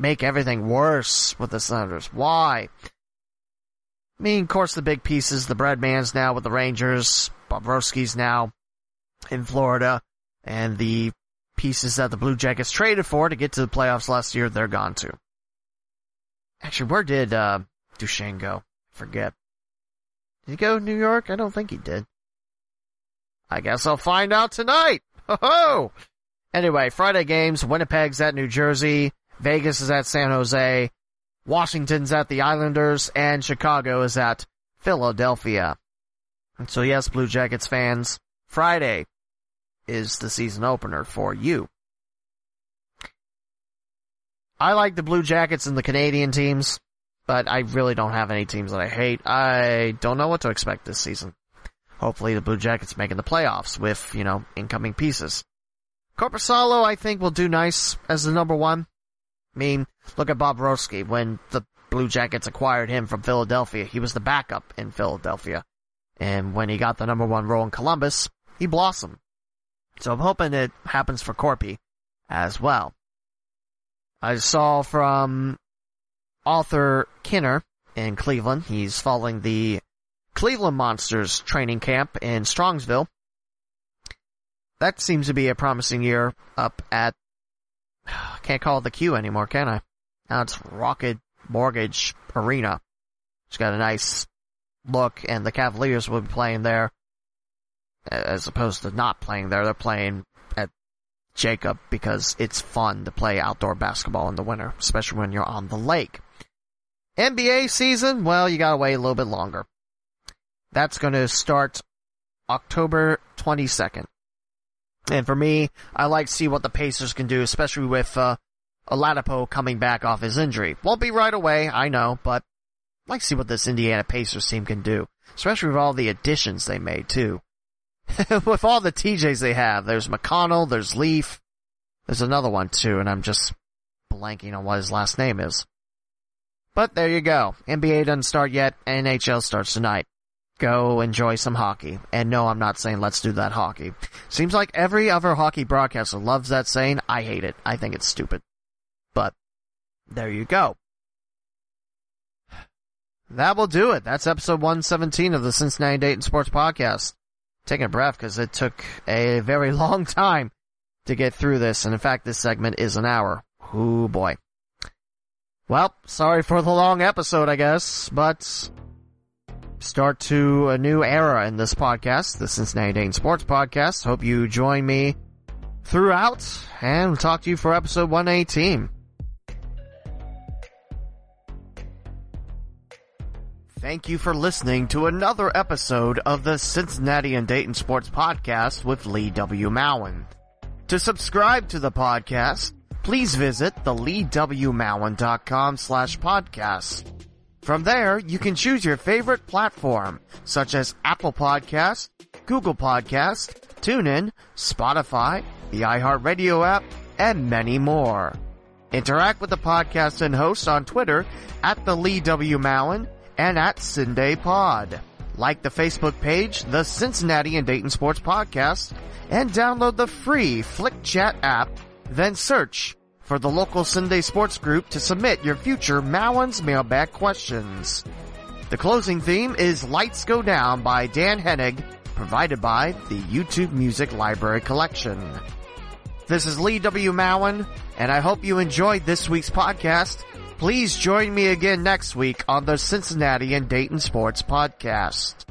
make everything worse with the Senators. Why? I mean, of course, the big pieces, the Breadman's now with the Rangers, Bobrovsky's now in Florida, and the pieces that the Blue Jackets traded for to get to the playoffs last year, they're gone too. Actually, where did, uh, Duchene go? Forget. Did he go to New York? I don't think he did. I guess I'll find out tonight! Ho ho! Anyway, Friday games, Winnipeg's at New Jersey, Vegas is at San Jose, Washington's at the Islanders, and Chicago is at Philadelphia. And so yes, Blue Jackets fans, Friday is the season opener for you. I like the Blue Jackets and the Canadian teams, but I really don't have any teams that I hate. I don't know what to expect this season. Hopefully the Blue Jackets making the playoffs with, you know, incoming pieces. Korpisalo, I think, will do nice as the number one. I mean, look at Bob Bobrovsky. When the Blue Jackets acquired him from Philadelphia, he was the backup in Philadelphia. And when he got the number one role in Columbus, he blossomed. So I'm hoping it happens for Corpy as well. I saw from Arthur Kinner in Cleveland. He's following the Cleveland Monsters training camp in Strongsville. That seems to be a promising year up at can't call it the Q anymore, can I? Now it's Rocket Mortgage Arena. It's got a nice look, and the Cavaliers will be playing there, as opposed to not playing there. They're playing at Jacob because it's fun to play outdoor basketball in the winter, especially when you're on the lake. NBA season, well, you gotta wait a little bit longer. That's gonna start October 22nd. And for me, I like to see what the Pacers can do, especially with, uh, Oladipo coming back off his injury. Won't be right away, I know, but I'd like to see what this Indiana Pacers team can do. Especially with all the additions they made too. with all the TJs they have, there's McConnell, there's Leaf, there's another one too, and I'm just blanking on what his last name is. But there you go. NBA doesn't start yet, NHL starts tonight go enjoy some hockey. And no, I'm not saying let's do that hockey. Seems like every other hockey broadcaster loves that saying. I hate it. I think it's stupid. But there you go. That will do it. That's episode 117 of the Cincinnati Dayton Sports Podcast. Taking a breath because it took a very long time to get through this. And in fact, this segment is an hour. Oh boy. Well, sorry for the long episode, I guess, but start to a new era in this podcast, the Cincinnati Dayton Sports Podcast. Hope you join me throughout and we'll talk to you for episode 118. Thank you for listening to another episode of the Cincinnati and Dayton Sports Podcast with Lee W. Mowen. To subscribe to the podcast, please visit the leewmowen.com slash podcast. From there, you can choose your favorite platform, such as Apple Podcast, Google Podcast, TuneIn, Spotify, the iHeartRadio app, and many more. Interact with the podcast and host on Twitter at the Lee W. Mowen and at Cinday Pod. Like the Facebook page, the Cincinnati and Dayton Sports Podcast, and download the free Flick Chat app Then search for the local Sunday sports group to submit your future Mowins mailbag questions. The closing theme is Lights Go Down by Dan Henig, provided by the YouTube Music Library Collection. This is Lee W. Mowen, and I hope you enjoyed this week's podcast. Please join me again next week on the Cincinnati and Dayton Sports Podcast.